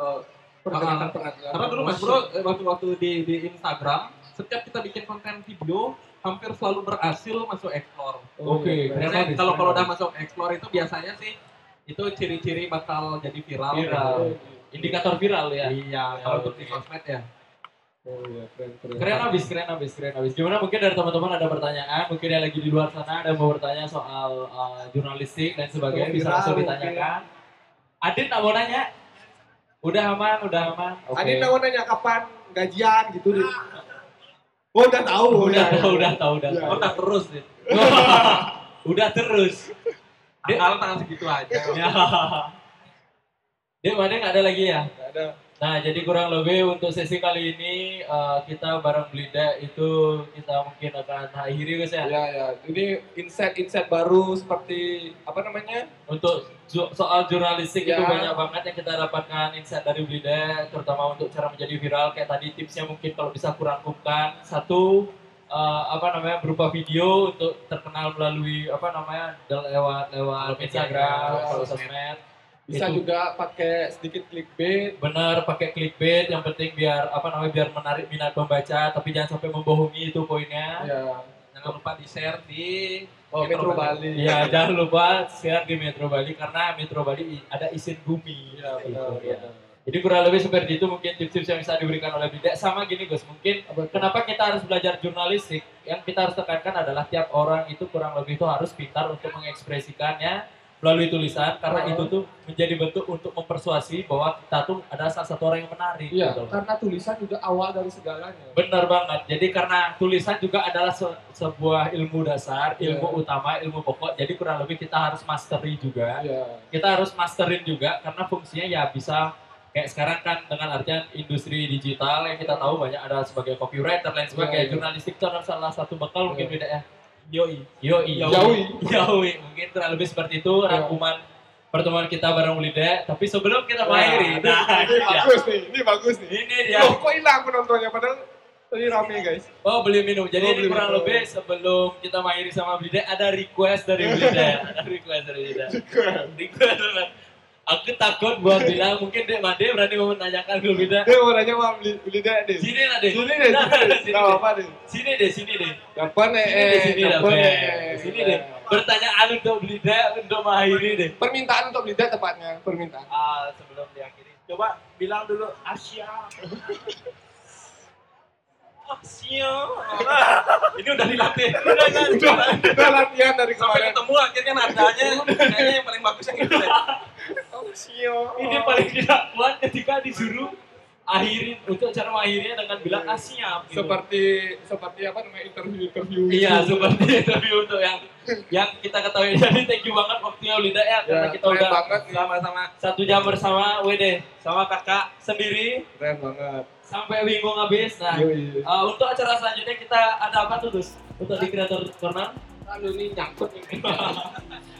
uh, pergerakan-pergerakan. Karena dulu Mas Bro eh, waktu waktu di di Instagram, setiap kita bikin konten video hampir selalu berhasil masuk explore. Oh, Oke, iya, habis, kalau kalau udah masuk explore itu biasanya sih itu ciri-ciri bakal jadi viral. Viral. Indikator viral ya. Iya, Ya, kalau untuk di sosmed ya. Oh iya, keren keren. Keren habis, keren habis, keren habis. Gimana mungkin dari teman-teman ada pertanyaan, mungkin yang lagi di luar sana ada yang mau bertanya soal uh, jurnalistik dan sebagainya bisa Viral langsung ditanyakan. Adit tak mau nanya? Udah aman, udah aman. Oke. Adin mau nanya kapan gajian gitu deh. Oh udah tahu. Udah ya. tahu, udah tahu, udah tahu. Oh, <laughs> udah terus Dit. udah terus. Dek. Tanggal tanggal segitu aja. <laughs> Ya. Dek, mana nggak ada lagi ya? Nggak ada. Nah, jadi kurang lebih untuk sesi kali ini eh, kita bareng Belinda itu kita mungkin akan akhiri guys ya. Ya ya. Ini insight-insight baru seperti apa namanya? Untuk ju- soal jurnalistik itu Ya. banyak banget yang kita dapatkan insight dari Belinda, terutama untuk cara menjadi viral. Kayak tadi tipsnya mungkin kalau bisa kurangkumkan satu eh, apa namanya berupa video untuk terkenal melalui apa namanya lewat lewat media, Instagram, ya, kalau sosmed. Bisa Itu. juga pakai sedikit clickbait. Bener pakai clickbait yang penting biar apa namanya biar menarik minat pembaca tapi jangan sampai membohongi itu poinnya. Ya. Jangan lupa di share di Oh, Metro Bali. Ya jangan lupa share di Metro Bali karena Metro Bali ada isin bumi. Gitu, benar, ya. Jadi kurang lebih seperti itu mungkin tips-tips yang bisa diberikan oleh Bida. Sama gini Gus, mungkin tuh? kenapa kita harus belajar jurnalistik? Yang kita harus tekankan adalah tiap orang itu kurang lebih itu harus pintar untuk mengekspresikannya melalui tulisan karena Oh. itu tuh menjadi bentuk untuk mempersuasi bahwa kita tuh adalah salah satu orang yang menarik. Iya, gitu karena tulisan juga awal dari segalanya. Benar banget. Jadi karena tulisan juga adalah se- sebuah ilmu dasar, ilmu Iya. utama, ilmu pokok. Jadi kurang lebih kita harus mastery juga. Iya. Kita harus masterin juga karena fungsinya ya bisa kayak sekarang kan dengan artian industri digital yang kita tahu banyak ada sebagai copywriter lain sebagainya. Iya, iya. Jurnalistik itu adalah salah satu bekal mungkin Iya. beda ya. Yoi. Yoi. Yaui. <laughs> Yaui. Mungkin kurang lebih seperti itu Iya. rangkuman pertemuan kita bareng Lida. Tapi sebelum kita Wah, mengakhiri, ini, nah, ini ya. bagus nih, ini bagus nih. ini dia. Loh, kok hilang penontonnya padahal tadi rame guys. Oh beli minum. Jadi Oh, ini kurang minum. lebih sebelum kita mengakhiri sama Blida ada request dari <laughs> Blida. ada request dari Blida. request banget. Aku takut buat bilang mungkin Dek Made berani mau menanyakan ke Blida. Dia mau nanya mau beli beli deh deh. Sini lah deh. Sini deh, Nah, sini deh. sini Gak deh. apa deh. Sini deh, sini deh. Dapat nih, Sini deh, sini deh. Pertanyaan untuk Blida untuk mengakhiri deh. Permintaan untuk beli tepatnya, permintaan. Ah, sebelum diakhiri, coba bilang dulu Asia. <laughs> Asia. Ini udah dilatih. Udah kan? Udah latihan dari Sampai kemarin. ketemu akhirnya nadanya kayaknya yang paling bagus yang gitu deh. Asia. Ini paling tidak kuat ketika disuruh akhirin untuk cara mengakhirinya dengan bilang ah siap gitu. Seperti seperti apa namanya interview interview. Iya, seperti interview untuk yang yang kita ketahui. <laughs> Jadi thank you banget waktunya Ulida ya, karena Ya, kita keren udah banget. Sama-sama. satu jam bersama WD sama kakak sendiri Keren banget. Sampai bingung habis. Nah, Yoi. uh, untuk acara selanjutnya kita ada apa tuh, Dus? Untuk di Creator Corner? Lalu ini nyangkut nih. <laughs>